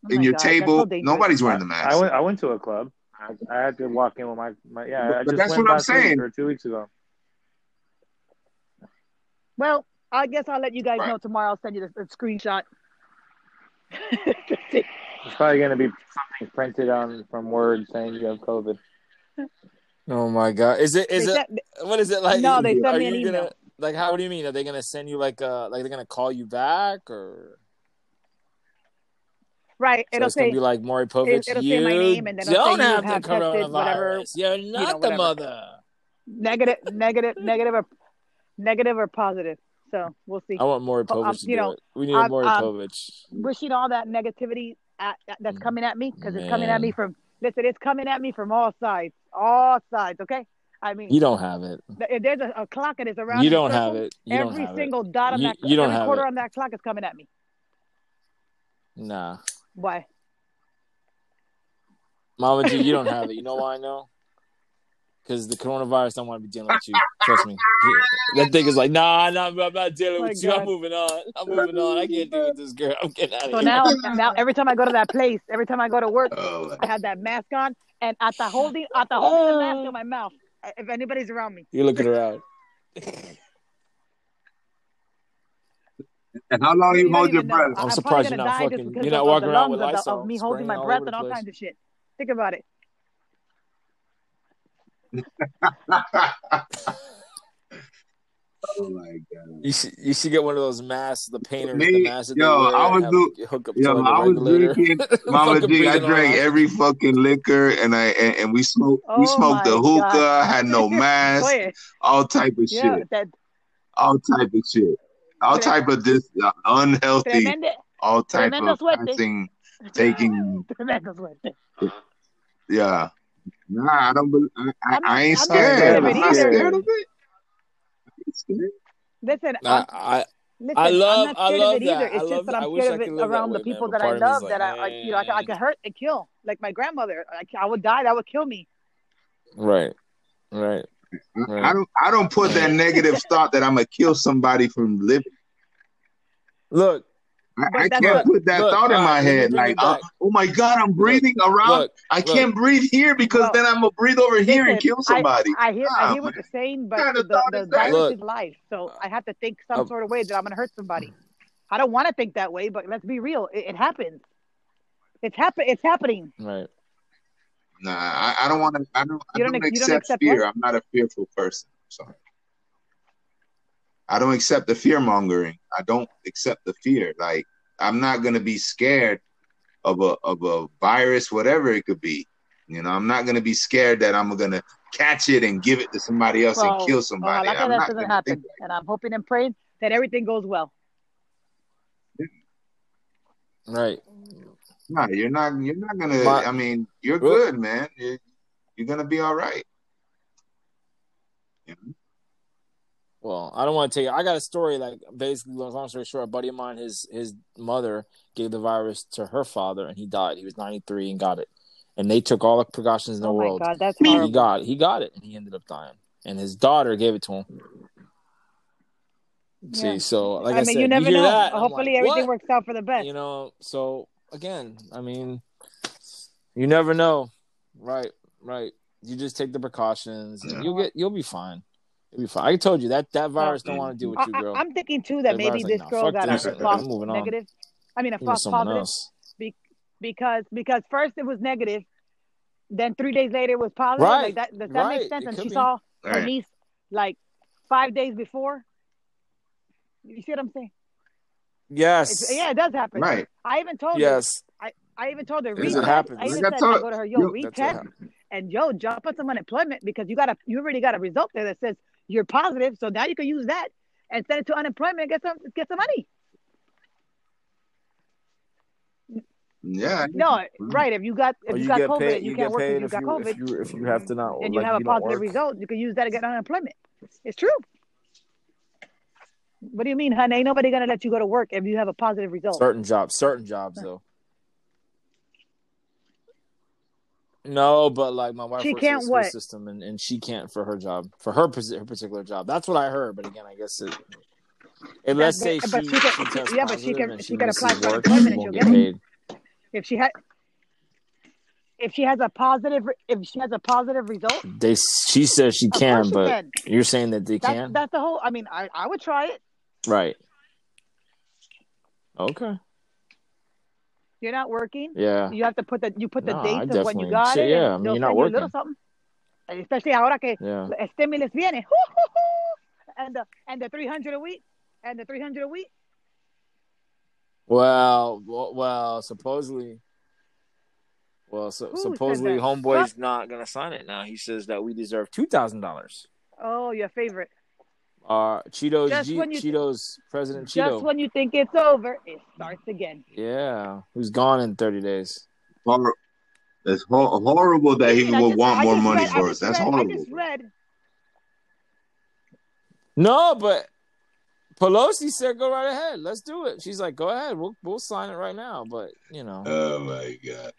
Oh in your God, that's so table, nobody's wearing the mask. I mask. went. I went to a club. I, I had to walk in with my. my yeah, But- I but that's went what I'm last week saying. or two weeks ago. Well, I guess I'll let you guys Right. know tomorrow. I'll send you the, the screenshot. It's probably going to be something printed on from Word saying you have COVID. Oh my god. Is it is They it sent- what is it like? No, they sent are me an you email. gonna like how do you mean? Are they gonna send you like uh like they're gonna call you back or right. so It'll it's gonna be like Maury Povich? it'll say you my name and then it'll say don't you have have the tested, whatever, coronavirus. You're not the whatever. mother. negative, negative, negative, or negative or positive. So we'll see. I want more Povich um, you know, it. We need Maury um, Povich. Wishing all that negativity at, at- that's coming at me because it's coming at me from. Listen, it's coming at me from all sides. All sides. Okay. I mean, You don't have it. there's a, a clock that is around. You don't have it. You every have single dot on You- that. you don't every quarter it. on that clock is coming at me. it. Nah. Why? Mama G, you don't have it. You know why I know? Because the coronavirus don't want to be dealing with you. Trust me. He- that thing is like, nah, nah, I'm not dealing oh My with you. I'm moving on. I'm moving on. I can't deal with this girl. I'm getting out of So here. now, now every time I go to that place, every time I go to work, Oh, I have that mask on, and at the holding, at the holding the mask in my mouth. If anybody's around me, You're looking around. and how long you, don't hold your even know. breath? I- I'm I'm surprised you're not fucking- you're not walking the around lungs with of, the, Lysol of me holding my breath and the all place. kinds of shit. Think about it. Oh my god. You should you should get one of those masks, the painters, Me? the masks Yo, I was have do- hook up Yo, to like was drinking, Mama Fucking G. I breathing drank every fucking liquor, and I and, and we smoked. we Oh smoked the hookah. God. Had no mask. All type of yeah, shit. that All type of shit. All Tre- type of this uh, unhealthy. tremendo, All type tremendo of suerte. passing, taking. Yeah. Nah, I don't. bel I, I, I'm not- I ain't I'm not scared. scared of I'm it not either. scared of it. I scared. Listen, I, I'm, listen, I love- I'm not I scared love of it either. that. It's love just that that. I I'm scared of it could live that around the way, people but that I part of me is love like, that I, like, you know, I, could- I could hurt and kill. Like my grandmother, I, I would die. That would kill me. right, right. Right. I don't. I don't put that negative thought that I'm gonna kill somebody from living. Look, I, I can't what- put that look, thought in my right, head. Like, it oh, my God, I'm breathing around. look, I can't breathe here because Well, then I'm gonna breathe over here and kill somebody. I, I hear, I hear what you're saying, but kind of the, thought the is virus Look. is life, so I have to think some Uh, sort of way that I'm going to hurt somebody. I don't want to think that way, but let's be real. It, it happens. It's happen. It's happening. Right. Nah, I, I don't want to. I don't. I don't, don't ex- you don't accept accept fear. what? I'm not a fearful person. Sorry. I don't accept the fear mongering. I don't accept the fear. Like I'm not gonna be scared of a of a virus, whatever it could be. You know, I'm not gonna be scared that I'm gonna catch it and give it to somebody else Well, and kill somebody. ojalá que I'm that not doesn't happen, think like and I'm hoping and praying that everything goes well. Right. No, you're not. You're not gonna. My- I mean, you're good, man. You're, you're gonna be all right. You know? Well, I don't want to tell you. I got a story. Like basically, long story short, a buddy of mine, his his mother gave the virus to her father, and he died. He was ninety three and got it, and they took all the precautions in the oh my world. God, that's And horrible. he got he got it, and he ended up dying. And his daughter gave it to him. See, Yeah. so like I, I mean, said, you never hear know. that, Hopefully, like, everything what? works out for the best. You know, so again, I mean, you never know, right? Right. You just take the precautions, and Yeah. you'll get you'll be fine. You'll be fine. I told you that that virus don't want to deal with you, girl. I, am thinking too that The maybe virus like, this girl fuck got this. a I'm false moving on. negative. I mean, a Give it to false positive else. because because first it was negative, then three days later it was positive. Right, Like that, does that right. make sense? It And she be. saw her Right. niece like five days before. You see what I'm saying? Yes. It's, yeah, it does happen. Right. I even told her. Yes. I I even told her. Because it retest. happens. I even said I told- go to her, yo, yo- retest and yo, jump on some unemployment because you got a you already got a result there that says you're positive. So now you can use that and send it to unemployment and get some get some money. Yeah. No, right. If you got if you, you got COVID paid. you, You can't work paid because you if got you COVID if you if you have to not and you like, have a you positive work. result, you can use that to get unemployment. It's true. What do you mean, honey? Ain't nobody gonna let you go to work if you have a positive result. Certain jobs, certain jobs though. No, but like my wife She works in the can't school what? system, and, and she can't for her job, for her, her particular job. That's what I heard. But again, I guess it. If let's say But- she, but she can- she tests yeah, but she can- and she can apply for work, she and she'll get paid. If she had if she has a positive if she has a positive result, They she says she can, she but can. you're saying that they That's can, that's the whole I mean, I, I would try it. right? Okay, You're not working. yeah, You have to put the you put the No, dates of when you got shit, it. yeah, I mean, you're not send you a little something. Especially ahora que yeah. el stimulus viene. And the and the three hundred a week. And the three hundred a week. Well, well, supposedly, well, so, supposedly, homeboy's not gonna sign it now. He says that we deserve two thousand dollars. Oh, your favorite. Uh, Cheetos, Just G- when you- Cheetos, President Just when you think it's over, it starts again. Yeah, who's gone in thirty days? Hor- It's hor- horrible that he I would just- want I more money read- for us. That's read- horrible. I just read. No, but Pelosi said, "Go right ahead, let's do it." She's like, "Go ahead, we'll we'll sign it right now." But you know, Oh my god.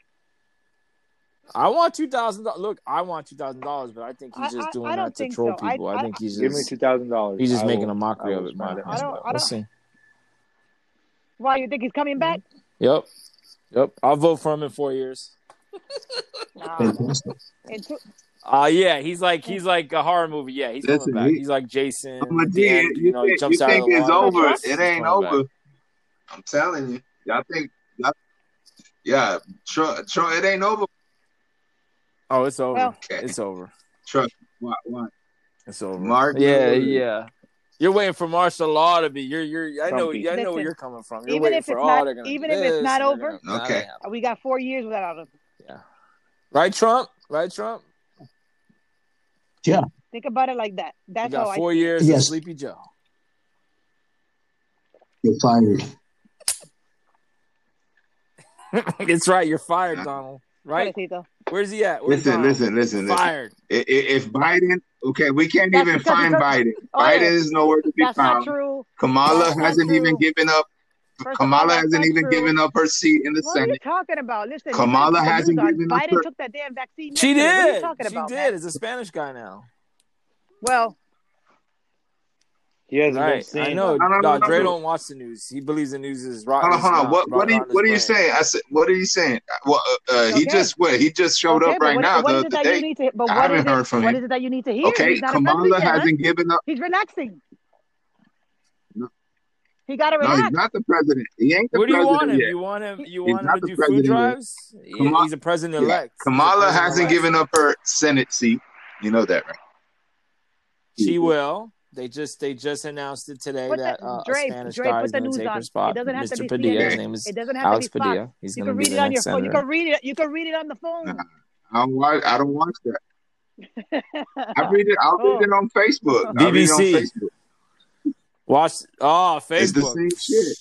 I want two thousand dollars. Look, I want two thousand dollars, but I think he's just I- doing I don't that to troll so. People. I, I- think he's Give me just two thousand dollars. he's just I making will- a mockery I of it, man. I don't- We'll don't- see. Why you think he's coming back? Yep, yep. I'll vote for him in four years. Nah. And Uh yeah, he's like he's like a horror movie. Yeah, he's Listen, coming back. he- he's like Jason. I'm a at G. end, You, you know, think, jumps you out think of the it's water. over? He's It ain't coming back. over. I'm telling you. Y'all think? Y'all, yeah, Trump, Trump, it ain't over. Oh, it's over. Well- it's over. Trust. Why? Why? It's over. Mark, yeah, you- yeah. You're waiting for martial law to be. You're you're. I know. Trumpy. I know where you're coming from. You're even if it's not- gonna even if it's not over- gonna- Okay. they We got four years without him. Yeah. Right, Trump. Right, Trump. Yeah. Think about it like that. You That's how got I. four years of Yes. Sleepy Joe. You're fired. it's right. You're fired, Donald. Right? Pobrecito. Where's he at? Where's Listen, Donald? listen, listen, listen. Fired. I- i- If Biden, okay, we can't That's even find Biden. Oh, Biden yeah. is nowhere to be That's not found. true. Kamala That's hasn't even given up. First of all, Kamala hasn't even true. given up her seat in the Senate. What are you talking about? Listen, Kamala listen to the hasn't news on given up Biden her- took that damn vaccine. She yesterday. What are you did. talking She about, did. man? It's a Spanish guy now. Well, He hasn't been Right. saying I know. No, no, No, no, Dre no. don't watch the news. He believes the news is rotten. Hold on, hold on. What what are you what are you saying? I said, what are you saying? Well, uh, uh, he Okay. just what he just showed okay, up right what, now what the is it other that you day. need to? I what haven't is heard it? from What him. is it that you need to hear? Okay, He's not a Kamala president yet, huh? hasn't given up. He's relaxing. No. He got to No, relax. he's not the president. He ain't the What do you want president him? yet. You want him? You He's want him to do food president drives? He- He's a president Yeah. elect. Kamala hasn't given up her Senate seat. You know that, right? She will. They just they just announced it today Put that the- uh, Dre- a Spanish Dre, guy is going to take on. her It spot. doesn't have to Mr. be Padilla. His name is It doesn't have Alex to be Fox. Padilla. He's You going can to be read the it on your next phone. You can read it. You can read it on the phone. Nah. I don't watch. I don't watch that. I read it. I'll Oh. read it on Facebook. I'll it on BBC. Facebook. Watch. Oh, Facebook. It's the same shit.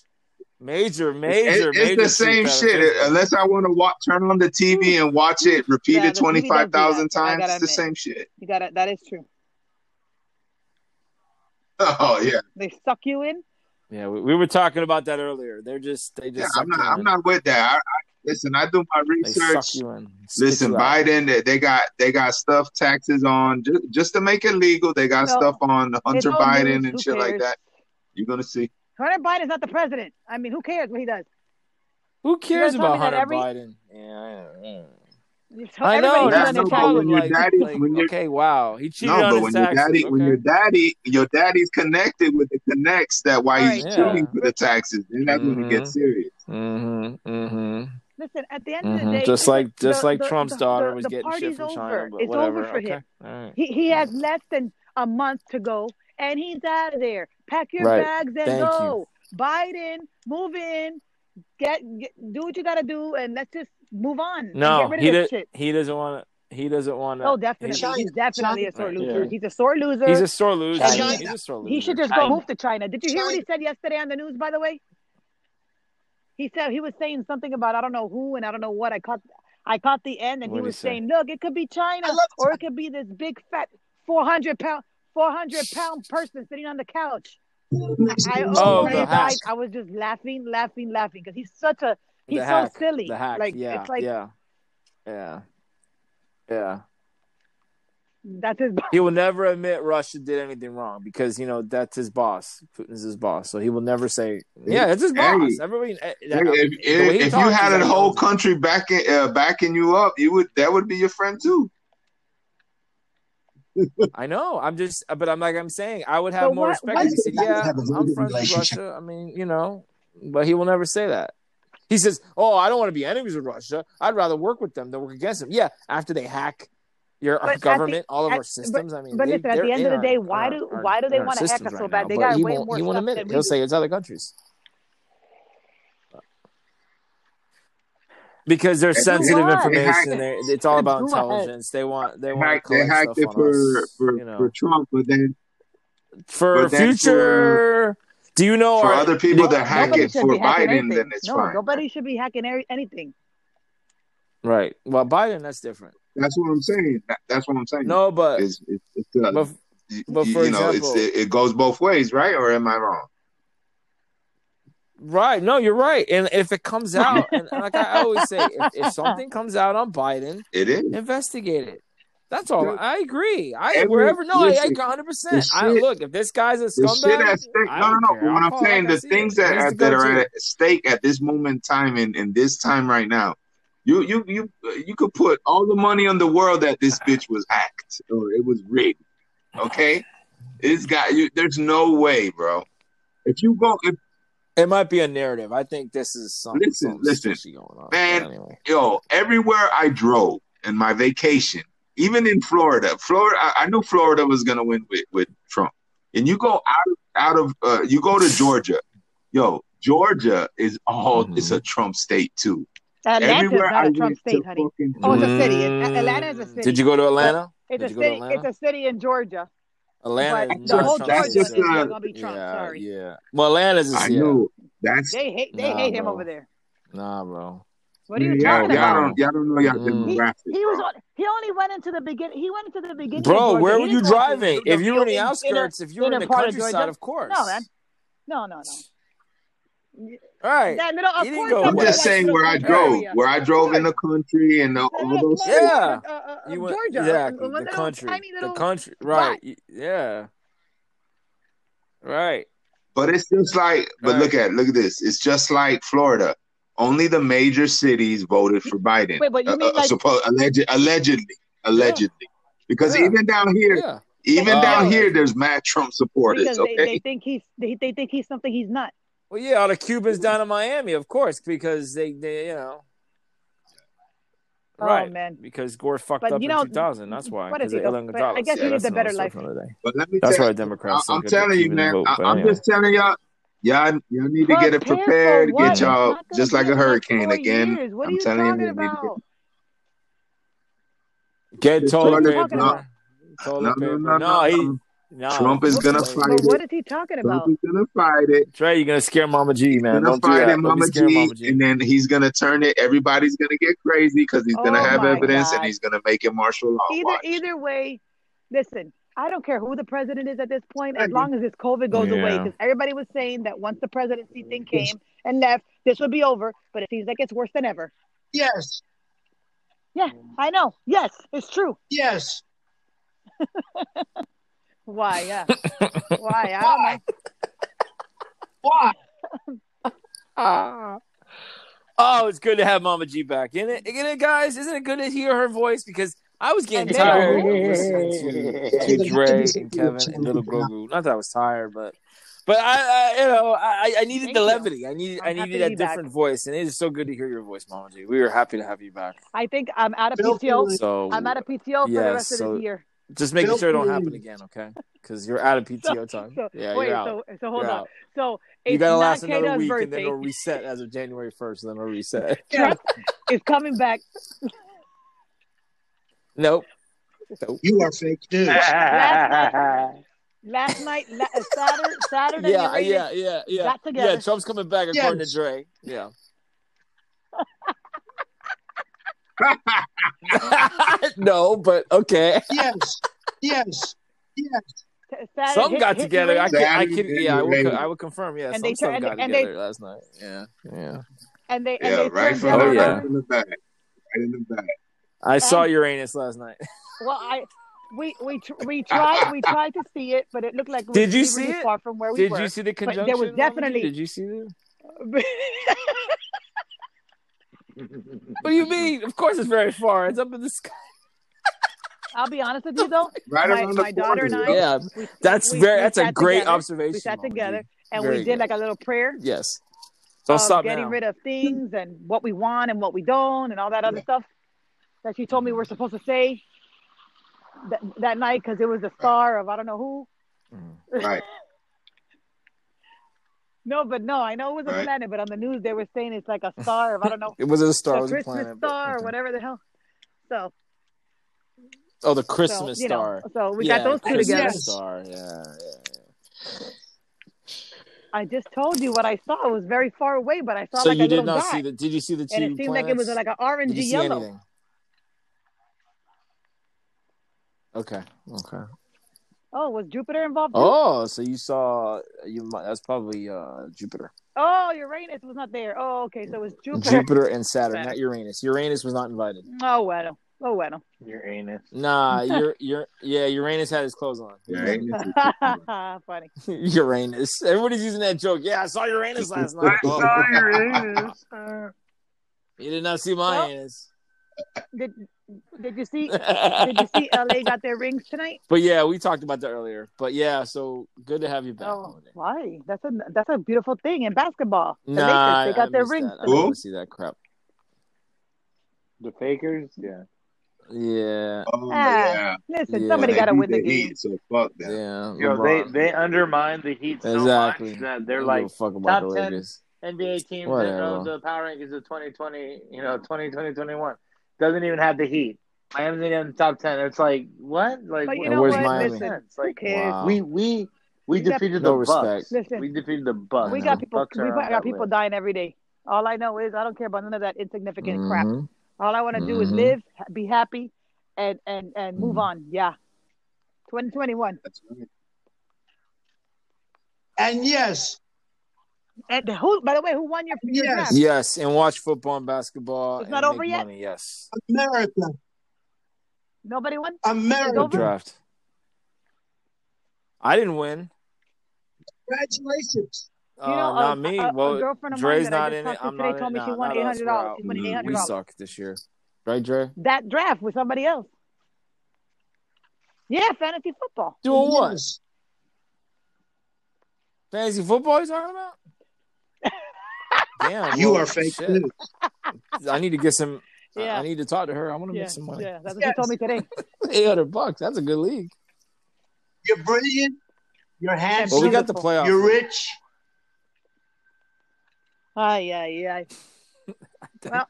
Major, It- major, it's major the same shit. out Unless I want to watch, turn on the TV and watch it Yeah, repeated the TV does twenty do five thousand that. I times. gotta It's the admit. same shit. You got it. That is true. Oh yeah, They suck you in. Yeah, we, we were talking about that earlier. They're just they just yeah. I'm not. I'm in. not with that. I, I, listen, I do my They suck research. you in. Listen, you. Biden, they, they got they got stuff taxes on just, just to make it legal. They got No, stuff on Hunter Biden news. and Who shit like that. You're gonna see. Hunter Biden's not the president. I mean, who cares what he does? Who cares about Hunter every- Biden? Yeah, yeah. So I know. everybody Yeah, That's does the no, but problem. when your Like, daddy- like, when your- okay, wow, he cheated No, on but his when your taxes. daddy, when your daddy, your daddy's connected with the connects that why he's Right. shooting Yeah. for the taxes, then that's when it gets serious. Mm-hmm. Mm-hmm. Listen, at the end of the hmm day, Just like just the- like the- Trump's the- daughter the- was the getting shit party's from over. China, but It's whatever. over for okay. him. All right. he he has less than a month to go, and he's out of there. Pack your Right. bags and Thank go. Biden, move in, get, get do what you got to do, and let's just move on. No, get rid he this did. shit. He doesn't want to. He doesn't want to. Oh, definitely. China- he's definitely a sore loser. Yeah. He's a sore loser. He's a sore loser. China- He's a sore loser. he should just China. go move to China. Did you hear what he said yesterday on the news? By the way, he said he was saying something about I don't know who and I don't know what. I caught I caught the end, and he What'd he was say? saying, "Look, it could be China, I or it could be this big fat four hundred pound four hundred pound person sitting on the couch." I Oh, opened the his hack. eyes. I was just laughing, laughing, laughing because he's such a he's the so hack. silly. The hack. Like yeah. it's like yeah. Yeah. Yeah. that's his. He will never admit Russia did anything wrong because you know that's his boss. Putin's his boss, so he will never say, "Yeah, it's his Hey. boss." Everybody, eh, Hey, that- if if, if you had is a whole "Oh, country backing uh, backing you up, you would that would be your friend too. I know. I'm just, but I'm like I'm saying, I would have So more what- respect what- he said, "Yeah, Have a very I'm friends with. Russia." I mean, you know, but he will never say that. He says, "Oh, I don't want to be enemies with Russia. I'd rather work with them than work against them." Yeah, after they hack your But our at the- government, all of at- our systems. I mean, but they, listen, at the end of the our- day, why our- do- our- why do they wanna hack us systems so bad? now, They got he way won't, more He won't admit than it. we He'll do. say it's other countries. Because they're They sensitive what? information. They're, it's all about Go ahead. intelligence. They want they They want to they collect hacked stuff it for us. for, you know. for Trump, but then for But then future. Do you know for our- other people the- that hack it for Biden, anything. then it's no, fine. nobody should be hacking every- anything. right? Well, Biden, that's different. That's what I'm saying. That's what I'm saying. No, but it's, it's, it's uh, but but for you know, it's example- it, it goes both ways, right? Or am I wrong? right. No, you're right. And if it comes out, and like I always say, if, if something comes out on Biden, It is. investigate it. That's all. Dude, I agree. I every- wherever no, listen, I, I 100. percent I look if this guy's a The scumbag. shit at stake. I No, no, don't no. care. But what I'll I'm call saying, the things it. that Needs are, that are too. at stake at this moment in time in, in this time right now, you you you you could put all the money on the world that this bitch was hacked or it was rigged. Okay, it's got you. There's no way, bro. If you go, if It might be a narrative. I think this is something. Listen, something listen. fishy going on. Man, anyway. yo, everywhere I drove in my vacation, even in Florida, Florida, I, I knew Florida was gonna win with, with Trump. and you go out of out of uh, you go to Georgia, yo, Georgia is all Mhm. it's a Trump state too. Atlanta's Everywhere not I a Trump state, honey. fucking Oh, it's a city. Mm. Atlanta is a city. Did you go to Atlanta? It's Did a you go to city. It's a city in Georgia. Atlanta but the whole That's Georgia is just, state. uh, gonna be Trump. yeah, Sorry, yeah. Well, Atlanta's I just yeah. knew that's they hate they Nah, hate him over there. Nah, bro. What are you y'all, talking y'all about? don't y'all don't know y'all Mm. He, demographics. he was on, he only went into the beginning. He went into the beginning. Bro, Georgia. where were you didn't go into driving? the- If you were in the in- in a- outskirts, if you were in in the part of countryside, of course. No, man. No, no, no. All right. That middle, of course, go I'm just saying where I drove, area. where I drove in the country and the, all That those. Yeah. uh, uh, uh, You went Georgia, exactly a, a the little country, tiny the country, right? Yeah, right. But it's just like, but Right. look at look at this. It's just like Florida. Only the major cities voted for Biden. Wait, but you Uh, mean uh, like- suppo- alleged, allegedly, allegedly, because Yeah. even down here, Yeah, even Oh, down here, there's mad Trump supporters. because they, Okay, they think he's they, they think he's something he's not. well, yeah. All the Cubans down in Miami, of course, because they, they, you know, Oh, right? man. Because Gore fucked but up you in know, 2000. That's why. what Because is it? Ilan But Gonzalez. I guess yeah, he that's lived a better life. story for another day. but let me That's tell why you, Democrats I, don't I'm telling you, man. vote. I, But I'm anyway. just telling y'all, y'all, y'all need to get it prepared. what? Get y'all just like a in the next hurricane again. What I'm you telling you, talking they need to about? Get This toilet toilet paper. no, Toilet no, paper. no, no, No, he. no. No. Trump is What- gonna fight but what it. is he talking about? Trump about? is gonna fight it. Trey, you're gonna scare Mama G, man. gonna Don't fight that. it, Mama G, Mama G. and then he's gonna turn it. Everybody's gonna get crazy because he's oh gonna Oh have my evidence and he's gonna make it martial law. Either either way, listen. I don't care who the president is at this point, as long as this COVID goes away. Because everybody was saying that once the presidency thing came and left, this would be over. But it seems like it's worse than ever. Yes, Yeah, I know. Yes, it's true. yes. Why? Yeah. Why? I don't know. Why? Ah. Oh, it's good to have Mama G back, isn't it? Isn't it, guys? Isn't it good to hear her voice? Because I was getting And tired of little- listening to, to Dre and Kevin and Little Grogu. Not that I was tired, but but I, I you know I, I needed Thank the you. levity. I needed I'm I needed to that be back. different voice, and it is so good to hear your voice, Mama G. We were happy to have you back. I think I'm out of PTO. So I'm out of PTO for the Yes, rest of the year. just making sure it don't happen again, okay? Because you're out of PTO time. So yeah, wait, you're out. so so hold You're on. out. So You gotta not last another Kata's week, and then birthday. it'll reset as of January first. and Then it'll reset. Trump is coming back. Nope. Nope. You are fake news. Last night, la- uh, Saturday, Saturday, Yeah, and yeah, yeah, yeah. got Yeah, together. Trump's coming back according Yes. to Dre. Yeah. no, but okay. Yes, yes, yes. Saturday, Some hit- got hit together. I can, I can, yeah, I would, I would confirm. Yeah, And some they stuff turn- and got they- and they- together last night. Yeah, yeah. and they and Yeah, they right from Oh, the down. yeah. right from the back. Right in the back. I saw Uranus last night. Well, I we we we tried we tried to see it, but it looked like it was Did you really, see really it? far from where we Did were. Did you see the conjunction? there was conjunction? Mama G? definitely- Did you see it? What do you mean? Of course, it's very far. It's up in the sky. I'll be honest with you though. Right My- around the my daughter corner. and I- Yeah, We, that's we- very. we That's a great together. observation. We sat Mama G. together and Very we did good. like a little prayer Yes. Don't of stop getting now. rid of things and what we want and what we don't and all that other stuff that she told me we're supposed to say that, that night because it was the star of I don't know who. Mm. Right. No, but no, I know it was a Right. planet, but on the news they were saying it's like a star of I don't know It was a star. It a was a Christmas planet. but- star or okay. whatever the hell. So, Oh, the so Christmas know, star. so we yeah, got those two Christmas together. Star. Yeah, yeah. I just told you what I saw. It was very far away, but I saw So like you a did not dot, see the? Did you see the two and it seemed like it was like an Did orangey yellow. anything? Okay. Okay. Oh, was Jupiter involved? Too? Oh, so you saw you? might- That's probably uh, Jupiter. Oh, Uranus was not there. Oh, okay, so it was Jupiter. Jupiter and Saturn, Saturn. not Uranus. Uranus was not invited. Oh bueno, oh bueno. Your anus. Nah, you're you're yeah. Uranus had his clothes on. Yeah. Funny. Uranus. Everybody's using that joke. Yeah, I saw Uranus last night. Oh, Uranus. you did not see my Well, anus. Did Did you see? Did you see? LA got their rings tonight. But yeah, we talked about that earlier. But yeah, so good to have you back. Oh, why? That's a that's a beautiful thing in basketball. The Nah, Lakers, they got I their rings. that. I don't see that crap. The fakers, yeah. Yeah, Oh Ah, yeah. Listen, Yeah. somebody got to beat win the the game. Heat, so fuck that. yeah. Yo, LeBron. they they undermine the Heat so exactly. much that they're like fuck about top the 10 NBA teams Whatever. of the power rankings of 2020, you know, 2020, 21. Doesn't even have the Heat. Miami's in the top 10. It's like, what? Like, But you know where's what? Miami? Listen, sense. Like. Wow. we we we We got- defeated No the Bucks. respect. Listen, We defeated the Bucks. we got people. Bucks We on got people list. dying every day. All I know is I don't care about none of that insignificant crap. Mhm. All I want to do is Mhm. live, be happy, and and and move Mhm. on. Yeah, 2021. And yes, And who? By the way, who won your, your Yes. draft? Yes, and watch football and basketball. It's and not over yet? Money. Yes, America, Nobody won. America. draft. I didn't win. Congratulations. Uh, You know, not a- me. a- a well, girlfriend of Dre's that not in it. I'm today not told in me it. she won $800. We're. She won We- We $800. suck this year, right, Dre? That draft with somebody else. Yeah, fantasy football. Doing what? Fantasy football? You talking about? Damn, You well, are fake shit. news. I need to get some. I- Yeah. I need to talk to her. I want to Yeah, make some money. yeah, that's what Yes. she told me today. Eight hundred bucks. That's a good league. You're brilliant. You're handsome. Well, we got the Beautiful. playoffs. You're rich. Ay, ay, ay. Well,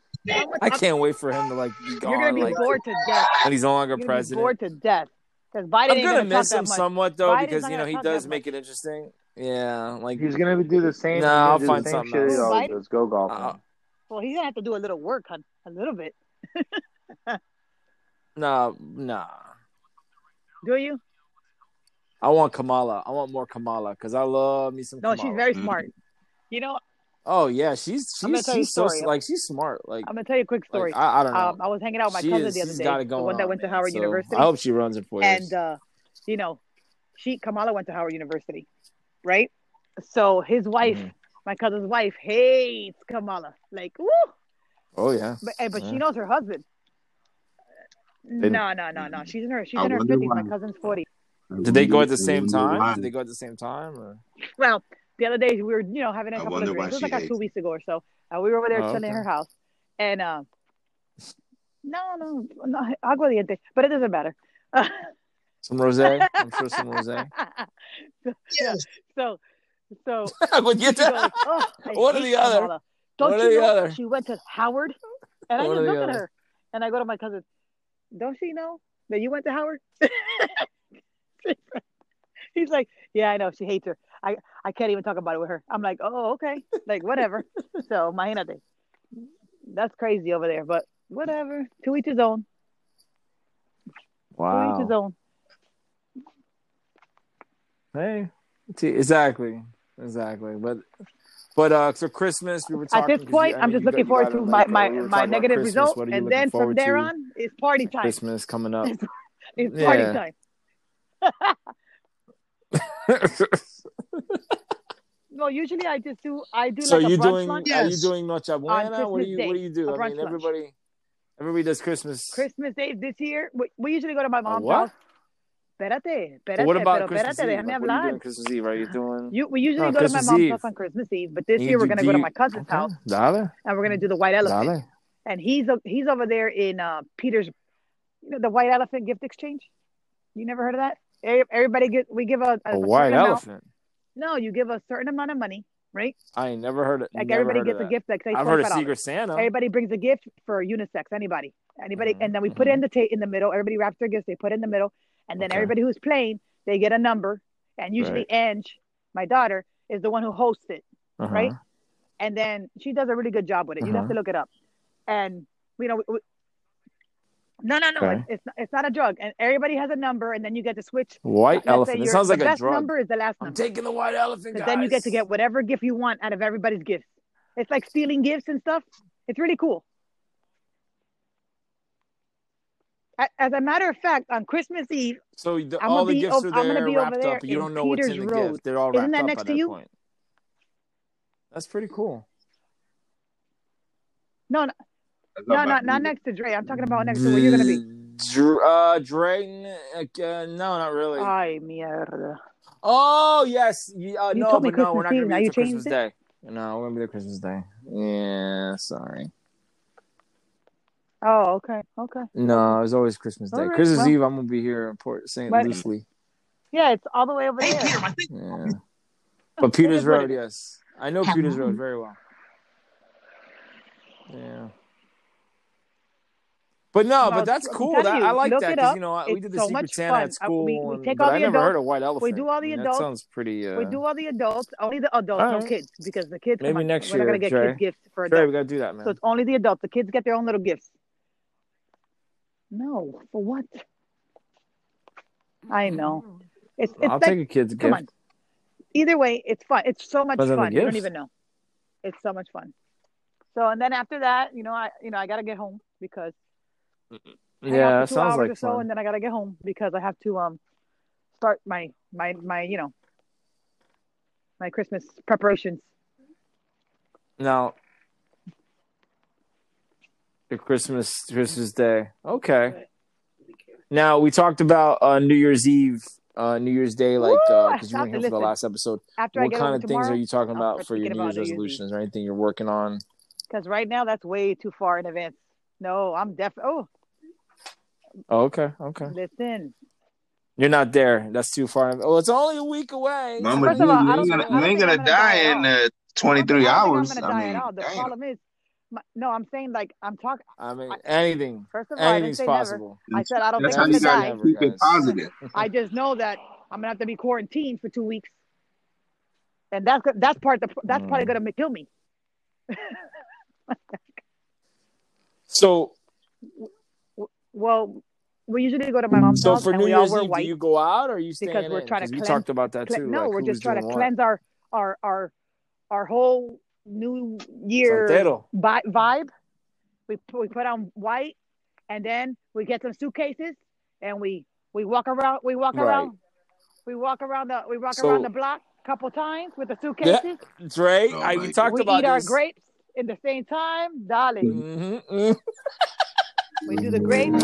I can't wait for him to like be gone. You're gonna be like, bored to death. and he's no longer You're gonna be president. bored to death because Biden I'm gonna gonna miss talk him much. somewhat though Biden's because you know he does make much. it interesting. Yeah, like He's gonna do the same. No, I'll do find the same something shit he else. always does. Go golfing. Uh, Well, he's gonna have to do a little work, hun, a little bit. nah, nah. Do you? I want Kamala. I want more Kamala because I love me some. No, Kamala. she's very smart. You know, Oh yeah, she's she's tell you a she's so story. like she's smart. Like, I'm gonna tell you a quick story. like I, I don't know. um, I was hanging out with my she cousin is, the other she's day, got it going the going one that on, went to. Oh, Howard So, University, I hope she runs it for you. and uh, you know, she Kamala went to Howard University, right? So his wife, Mhm. my cousin's wife, hates Kamala. Like, woo! Oh yeah. But, eh, but Yeah. she knows her husband. No, no, no, no. She's in her she's I in her wonder fifties. My cousin's forty. Did they go at the same time? why. Did they go at the same time? Or? Well, the other day we were, you know, having a I couple of drinks. It was like uh, hates two weeks ago or so. Uh, we were over there Oh, chilling at okay. her house, and uh, no, no, no, aguardiente, but it doesn't matter. Some rosé. I'm sure some rosé. Yes. so, so but you she goes, oh, I One or the other. Kamala. Don't One or you the know other. she went to Howard? And I One just or the look at her, and I go to my cousin. Don't she know that you went to Howard? He's like, yeah, I know. She hates her. I, I can't even talk about it with her. I'm like, oh, okay, like whatever. so, my imagínate. That's crazy over there, but whatever. To each his own. Wow. To each his own. Hey. See, exactly. Exactly. But but uh so Christmas we were At this point, you- I I'm mean, just you got- looking forward gotta, to like, my, uh, my, we my negative Christmas. result, What are you and then from there to? on, it's party time. Christmas coming up. It's party Yeah. time. No, usually I just do I do so like a you brunch doing lunch. are you Yes. doing Noche Buena? What do Christmas you Day, what do you do? I brunch mean lunch. everybody everybody does Christmas. Christmas Day this year, we, we usually go to my mom's house. Espérate, espérate, But what about pero Christmas espérate, Eve? déjame Like, what are you doing Christmas Eve? Are you doing You, we usually No, go to my mom's Eve. house on Christmas Eve, but this You year we're gonna do go to my cousin's okay. house Dale. and we're gonna do the White Elephant. Dale. And he's he's over there in uh, Peter's, you know, the White Elephant gift exchange. You never heard of that? Everybody get we give a, a, A white amount. elephant. No, you give a certain amount of money, right? I ain't never heard it. Like everybody gets a gift, like I've heard of Secret Santa. Everybody brings a gift for unisex. Anybody, anybody, Mhm, and then we put it in the ta- in the middle. Everybody wraps their gifts. They put it in the middle, and then Okay. everybody who's playing, they get a number. And usually, Right. Ange, my daughter, is the one who hosts it, Uh-huh. right? and then she does a really good job with it. You have Uh-huh. to look it up. And you know, we, we- no, no, no, Okay. it's, it's not, it's not a drug. And everybody has a number, and then you get to switch. White elephant. It sounds like the a best drug. number is the last I'm number. taking the white elephant, then you get to get whatever gift you want out of everybody's gifts. It's like stealing gifts and stuff. It's really cool. A- As a matter of fact, on Christmas Eve, So the, I'm all gonna the be gifts ov- are I'm gonna there be over wrapped there up. You don't know what's in the Peters Road. gift. They're all Isn't wrapped that up next at to that you? point. That's pretty cool. no, no, That's no, not not bad not either. next to Dre. I'm talking about next to where you're gonna be. Dr- uh, Drayton, uh, no, not really. Ay, mierda. oh yes, yeah, uh, You no, told me but no, we're not gonna Eve, be there Christmas changed Day. No, we're gonna be there Christmas Day. Yeah, sorry. Oh, okay, okay. No, it was always Christmas Day. All right, Christmas well. Eve, I'm gonna be here in Port St. But- Lucie. Yeah, it's all the way over Hey, there. Peter, my thing. Yeah. But Peters Road, it? yes. I know Peters Road very well. Yeah. But no, No, but that's I'm cool. telling That, I like look that it because you know we did the so Secret Santa fun. at school, we- we and- take but all I the never heard adults. of white elephant. We do all the I adults. That sounds pretty. Uh, We do all the adults, only the adults, All no kids, because the kids. Maybe come on, next we're not gonna get Trey. kids gifts for Trey, we gotta do that, man. So it's only the adults. The kids get their own little gifts. No, for what? I know. It's it's I'll like take a kid's come gift. on. Either way, it's fun. It's so much Depends on the fun. You don't even know. It's so much fun. So and then after that, you know, I you know I gotta get home because hang out Yeah, for two sounds hours like or so, fun. and then I gotta get home because I have to um start my my my you know my Christmas preparations. Now, the Christmas Christmas Day. Okay. Now we talked about uh, New Year's Eve, uh, New Year's Day, like Woo! I because you weren't here for the last episode. After I What kind home of things are you talking about for your New about Year's New Year's Eve. resolutions or anything you're working on? Because right now that's way too far in advance. No, I'm def. Oh, Oh, okay, okay. listen. You're not there. That's too far. Oh, it's only a week away. Mama First of all, I you don't ain't think- gonna, you don't ain't gonna die die in uh, 23 I don't hours. I'm gonna die mean, at all. The damn. problem is, my, no, I'm saying like I'm talking. I mean, I- anything, First of all, I didn't anything's say never. possible. I said I don't That's think how I'm you gonna gotta die. Keep it positive. I just know that I'm gonna have to be quarantined for two weeks, and that's that's part. The, that's probably Mm. gonna kill me. So, Well, we usually go to my mom's so house for and New we all Year's Eve, do you go out or are you staying because we're in? trying to 'Cause we cleanse. talked about that cle- too. no, like we're just trying to what. cleanse our our our our whole New Year Santero. vi- vibe. We we put on white, and then we get some suitcases, and we we walk around. We walk Right. around. We walk around the we walk So- around the block a couple times with the suitcases. Dre, Oh I, we talked about we about eat our grapes in the same time, darling. hmm We do the grapes.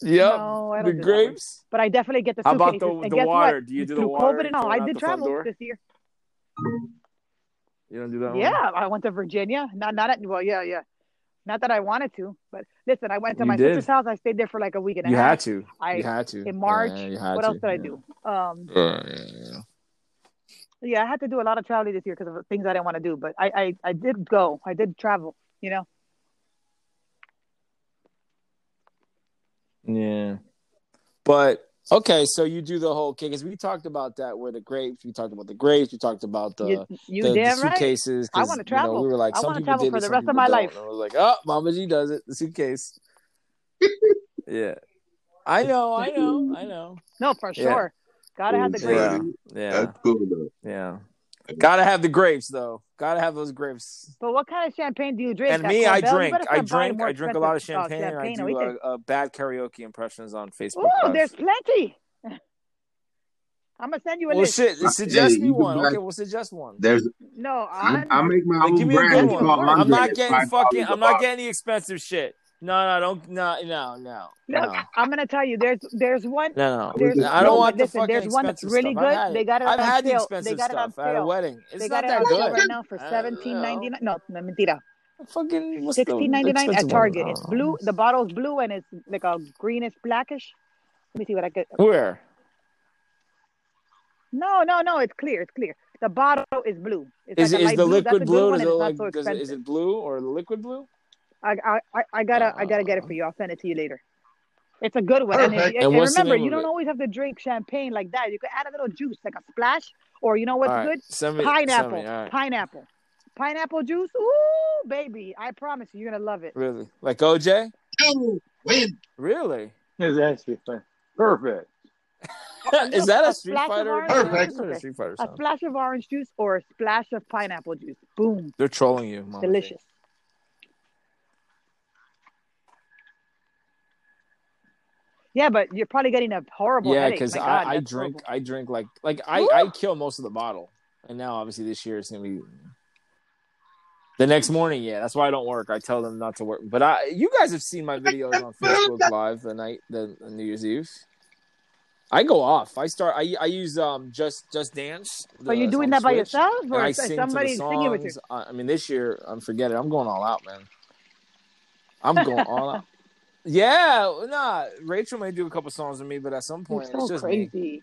Yep. No, the do that one. grapes. But I definitely get the How about suitcases. the- and the guess water? What? Do you do the Through water COVID and all, I did travel door? this year. You don't do that Yeah, one? I went to Virginia. Not not at, well, yeah, yeah. Not that I wanted to, but listen, I went to You my did. sister's house. I stayed there for like a week and a You half. had to. I you had to. in March. Yeah, you had what to. else did I yeah. do? Um, Yeah, yeah, yeah. yeah, I had to do a lot of traveling this year because of things I didn't want to do. But I, I, I did go. I did travel. You know. Yeah. But okay, so you do the whole because we talked about that where the grapes. We talked about the grapes. We talked about the you you the, the damn right. suitcases. I 'cause, wanna You know, travel. we were like, I some wanna people travel did for it, the rest of my don't. life. And I was like, oh, Mama G does it. The suitcase. yeah. I know. I know. I know. No, for Yeah. sure. Gotta have the grapes. Yeah. Yeah. That's cool though. Yeah. Gotta have the grapes though. Gotta have those grapes. But what kind of champagne do you drink? And That me, I Korbel? Drink. I drink. I drink a lot of expensive, champagne. and I do oíste. uh, uh, bad karaoke impressions on Facebook. Oh, there's plenty. I'm gonna send you a Well, list. shit. Suggest Hey, me you one. buy- Okay, we'll suggest one. There's, No, I, I, I make my Like, own give me a brand. good It's one. called I'm I'm not getting fucking. a I'm not getting the expensive shit. No, no, don't. No, no, no, Look, no, I'm gonna tell you. There's there's one. no, no. There's I don't no, want but the fucking there's one that's really stuff. Good. had They got it I've on had the sale. They expensive got it on stuff at a wedding. It's They not got that good. right now for seventeen ninety nine. No, no, mentira. Fucking Sixteen ninety nine at? Target. It's oh, blue. The bottle's blue and it's like a greenish blackish. Let me see what I get. Where? No, no, no. It's clear. It's clear. The bottle is blue. It's Is like it is the blue. Liquid blue? Is it like not so does it, is it blue or the liquid blue? I, I, I- I gotta, I gotta get it for you. I'll send it to you later. It's a good one. And, Perfect. and, And what's remember, you don't it? always have to drink champagne like that. You can add a little juice, like a splash, or you know what's All right, good? send me, send Pineapple. me. All right. Pineapple. Pineapple juice. Ooh, baby. I promise you, you're gonna love it. Really? Like OJ? You win. Really? It's actually fun. Perfect. is that a a Street Fighter? Perfect. That's a Street Fighter A splash of orange juice or a splash of pineapple juice. Boom. They're trolling you. Mama G. Delicious. Yeah, but you're probably getting a horrible Yeah, because I, I drink horrible. I drink like like I! I kill most of the bottle. And now obviously this year it's gonna be the next morning, yeah. That's why I don't work. I tell them not to work. But I you guys have seen my videos on Facebook Live the night the, the New Year's Eve. I go off. I start I I use um just just dance. Are you doing on that by yourself, or I sing somebody the singing with you? I I mean this year, I'm forget it. I'm going all out, man. I'm going all out. Yeah, nah. Rachel may do a couple songs with me, but at some point so it's just me. crazy.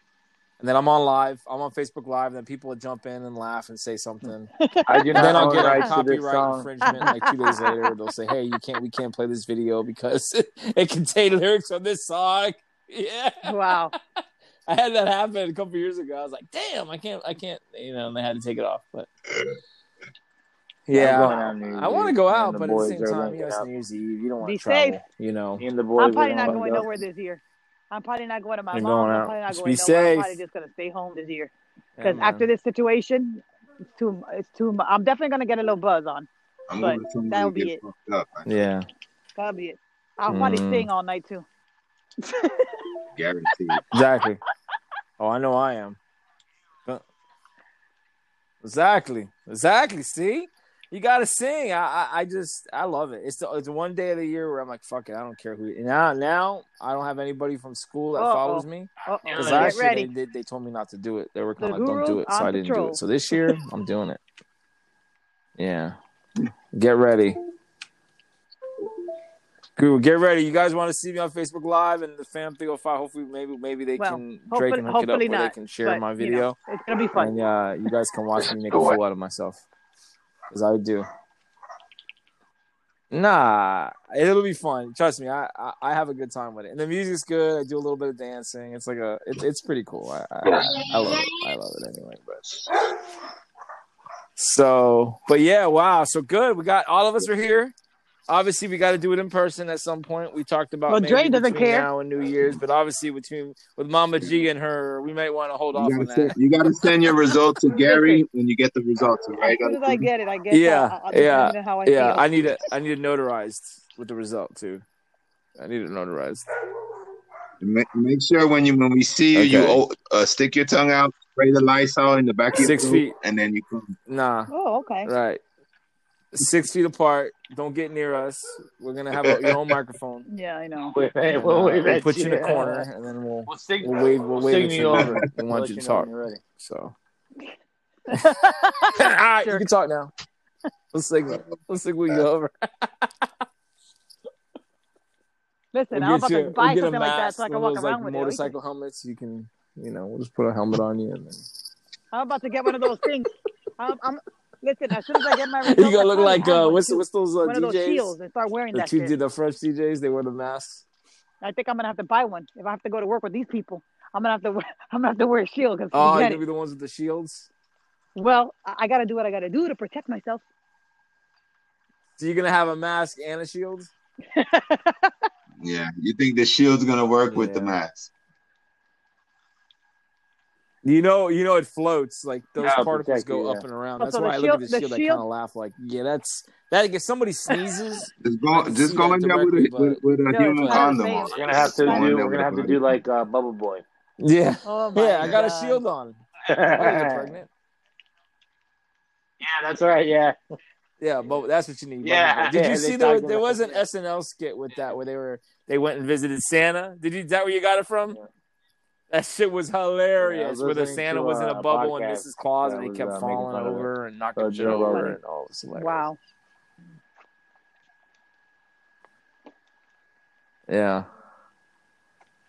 And then I'm on live. I'm on Facebook Live. And then people will jump in and laugh and say something. I do And not then I'll own get a rights to this copyright infringement like two days later. They'll say, "Hey, you can't. We can't play this video because it contained lyrics from this song." Yeah, Wow. I had that happen a couple years ago. I was like, "Damn, I can't. I can't." You know, and they had to take it off. But I'm yeah, going out I want to go out, but at the same time, you know, it's. New Year's Eve. You don't want Be to travel. safe. You know, Me and the boys. I'm probably not gonna go. nowhere this year. I'm probably not going to my You're mom. going I'm probably not Just going be nowhere. I'm safe. probably just gonna stay home this year because man. after this situation, it's too. It's too. I'm definitely gonna get a little buzz on. I'm But gonna that'll be get it. fucked up. Yeah, That'll be it. I'll probably Mm. sing all night too. Guaranteed. exactly. Oh, I know I am. Exactly. Exactly. See, you got to sing. I, I, I just, I love it. It's the, it's one day of the year where I'm like, fuck it, I don't care who. Now, now I don't have anybody from school that Uh-oh. follows me. Because Get last year they, they, they told me not to do it. They were kind The of like, don't do it, so I didn't do it. So this year, I'm doing it. Yeah. Get ready. Guru, get ready. You guys want to see me on Facebook Live and the Fam 305? Hopefully, maybe maybe they Well, can Drake hopefully- can hook it up hopefully where they can share but, my you video, know, it's gonna be fun. and uh, you guys can watch me make a fool out of myself, as I would do. Nah, it'll be fun. Trust me, I, I I have a good time with it, and the music's good. I do a little bit of dancing. It's like a it's it's pretty cool. I I, I love it. I love it anyway. But so, but yeah, wow. So good. We got all of us are here. Obviously, we got to do it in person at some point. We talked about Well, maybe Dre doesn't between care. now and New Year's, but obviously between with Mama G and her, we might want to hold off You on gotta, send, that. you gotta send your results to Gary when you get the results. All As right? soon as I get it, I get. Yeah, I'll, I'll yeah, how I Yeah, feel. I need it. I need it notarized with the result too. I need it notarized. Make, make sure when you when we see you, you Okay. oh, uh, stick your tongue out, spray the Lysol in the back of your Six throat, feet. and then you come. Nah, Oh, okay. right. Six feet apart. Don't get near us. We're gonna have a, your own microphone. Yeah, I know. Wait, wait, we'll uh, wave we'll put you in a corner, and then we'll We'll sing. we'll wave we'll wave sing at you. over. We We'll want you to talk. when you're ready. So, all right, you can talk now. Let's sing. Let's sing. We go over. Listen, We'll I'm get about to buy We'll something like that so I can walk of those like around with motorcycle helmets. You can, you know, we'll just put a helmet on you, and then. I'm about to get one of those things. I'm, I'm listen. As soon as I get my results, you results, gonna look like uh, what's too. what's those uh, one of those DJs? shields and start wearing The that two shit. the French DJs. They wear the masks. I think I'm gonna have to buy one if I have to go to work with these people. I'm gonna have to. wear- I'm gonna have to wear a shield because Oh, you're forget gonna it. be the ones with the shields. Well, I, I got to do what I got to do to protect myself. So you're gonna have a mask and a shield. Yeah, you think the shield's gonna work with the mask? You know, you know, it floats like those Yeah, particles protect go you, up and around. That's so why the I look at the shield- the shield. I kind of laugh like, yeah, that's that. If somebody sneezes, Just I go, just go in there with a directly, with, with a No, human condom on. We're gonna have to do. there We're gonna a have to do like uh, Bubble Boy. yeah, Oh my yeah, I got a shield on. I didn't pregnant. Yeah, that's right. Yeah. Yeah, but that's what you need. Yeah, Did yeah, you they see there? There was an that. SNL skit with that where they were they went and visited Santa. Did you? Is that where you got it from? Yeah. That shit was Yeah, hilarious. was where the Santa to, was in a uh, bubble and podcast Mrs. Claus, that and he kept uh, falling fun it. over and knocking shit Joe over, and all this hilarious. Wow. Yeah.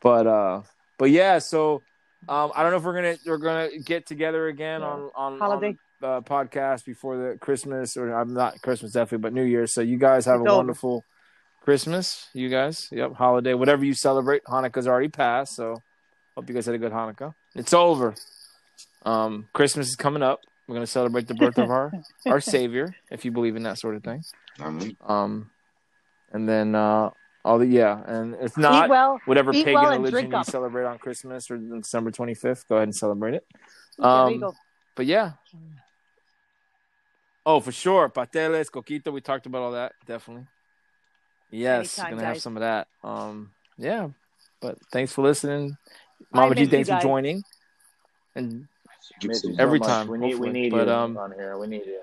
But uh but yeah, so um I don't know if we're gonna we're gonna get together again Yeah. on on Holiday. on uh, podcast before the Christmas or I'm not Christmas definitely, but New Year's. So you guys have It's a over. wonderful Christmas, you guys. Yep, holiday, whatever you celebrate. Hanukkah's already passed, so hope you guys had a good Hanukkah. It's over. Um Christmas is coming up. We're gonna celebrate the birth of our our Savior, if you believe in that sort of thing. Um and then uh all the yeah, and if not well. whatever pagan well religion you up. celebrate on Christmas or December 25th, go ahead and celebrate it. There you Um, go. But yeah. Oh, for sure. Pateles, coquito, we talked about all that. Definitely. Yes, Anytime, gonna have some of that. Um, yeah. But thanks for listening. Mama G, you thanks for joining. And Every so time, We need. We need But, you um, on here. We need you.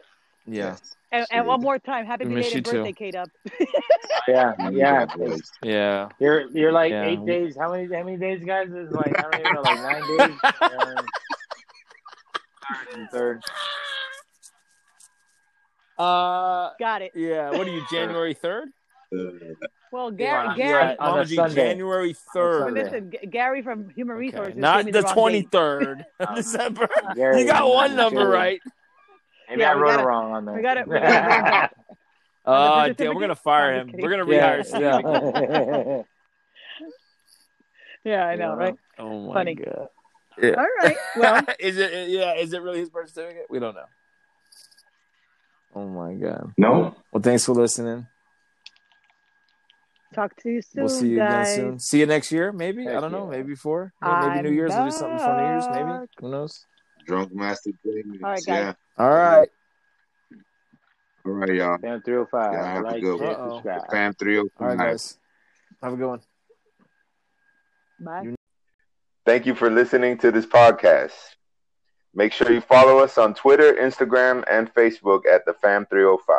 yeah. And, and one more time, happy belated you too. birthday, K Dub. Yeah. Yeah. got. Yeah. You're you're like Yeah. eight days. How many how many days, guys? Is like I don't even know, like nine days. Um, third and third. Uh Got it. yeah, what are you, January 3rd? Well, Gary, Yeah, Gary, yeah, on Mama a G, Sunday. January third. Sunday. listen, G- Gary from Human Okay. Resources. Not gave the wrong twenty date. third of December. Gary, you got one number Gary. right. Maybe Yeah, I wrote gotta- it wrong on there. we got it. we gotta bring back- Uh, damn, we're gonna fire him. We're gonna yeah, rehire Steve. yeah. Yeah, I know, Yeah. right? Oh my Funny. god. All right. Well, is it? Yeah, is it really his birth certificate? We don't know. Oh my god. No. Well, thanks for listening. Talk to you soon, we'll see you guys. again soon. See you next year, maybe. I don't know. Maybe before. Maybe, maybe New Year's. We'll do something for New Year's. Maybe. Who knows? Drunk Master J. All right, guys. yeah. All right. All right, y'all. Fam 305. Yeah, have a good one. Uh-oh. Fam 305. All right, guys. Have a good one. Bye. Thank you for listening to this podcast. Make sure you follow us on Twitter, Instagram, and Facebook at the Fam 305.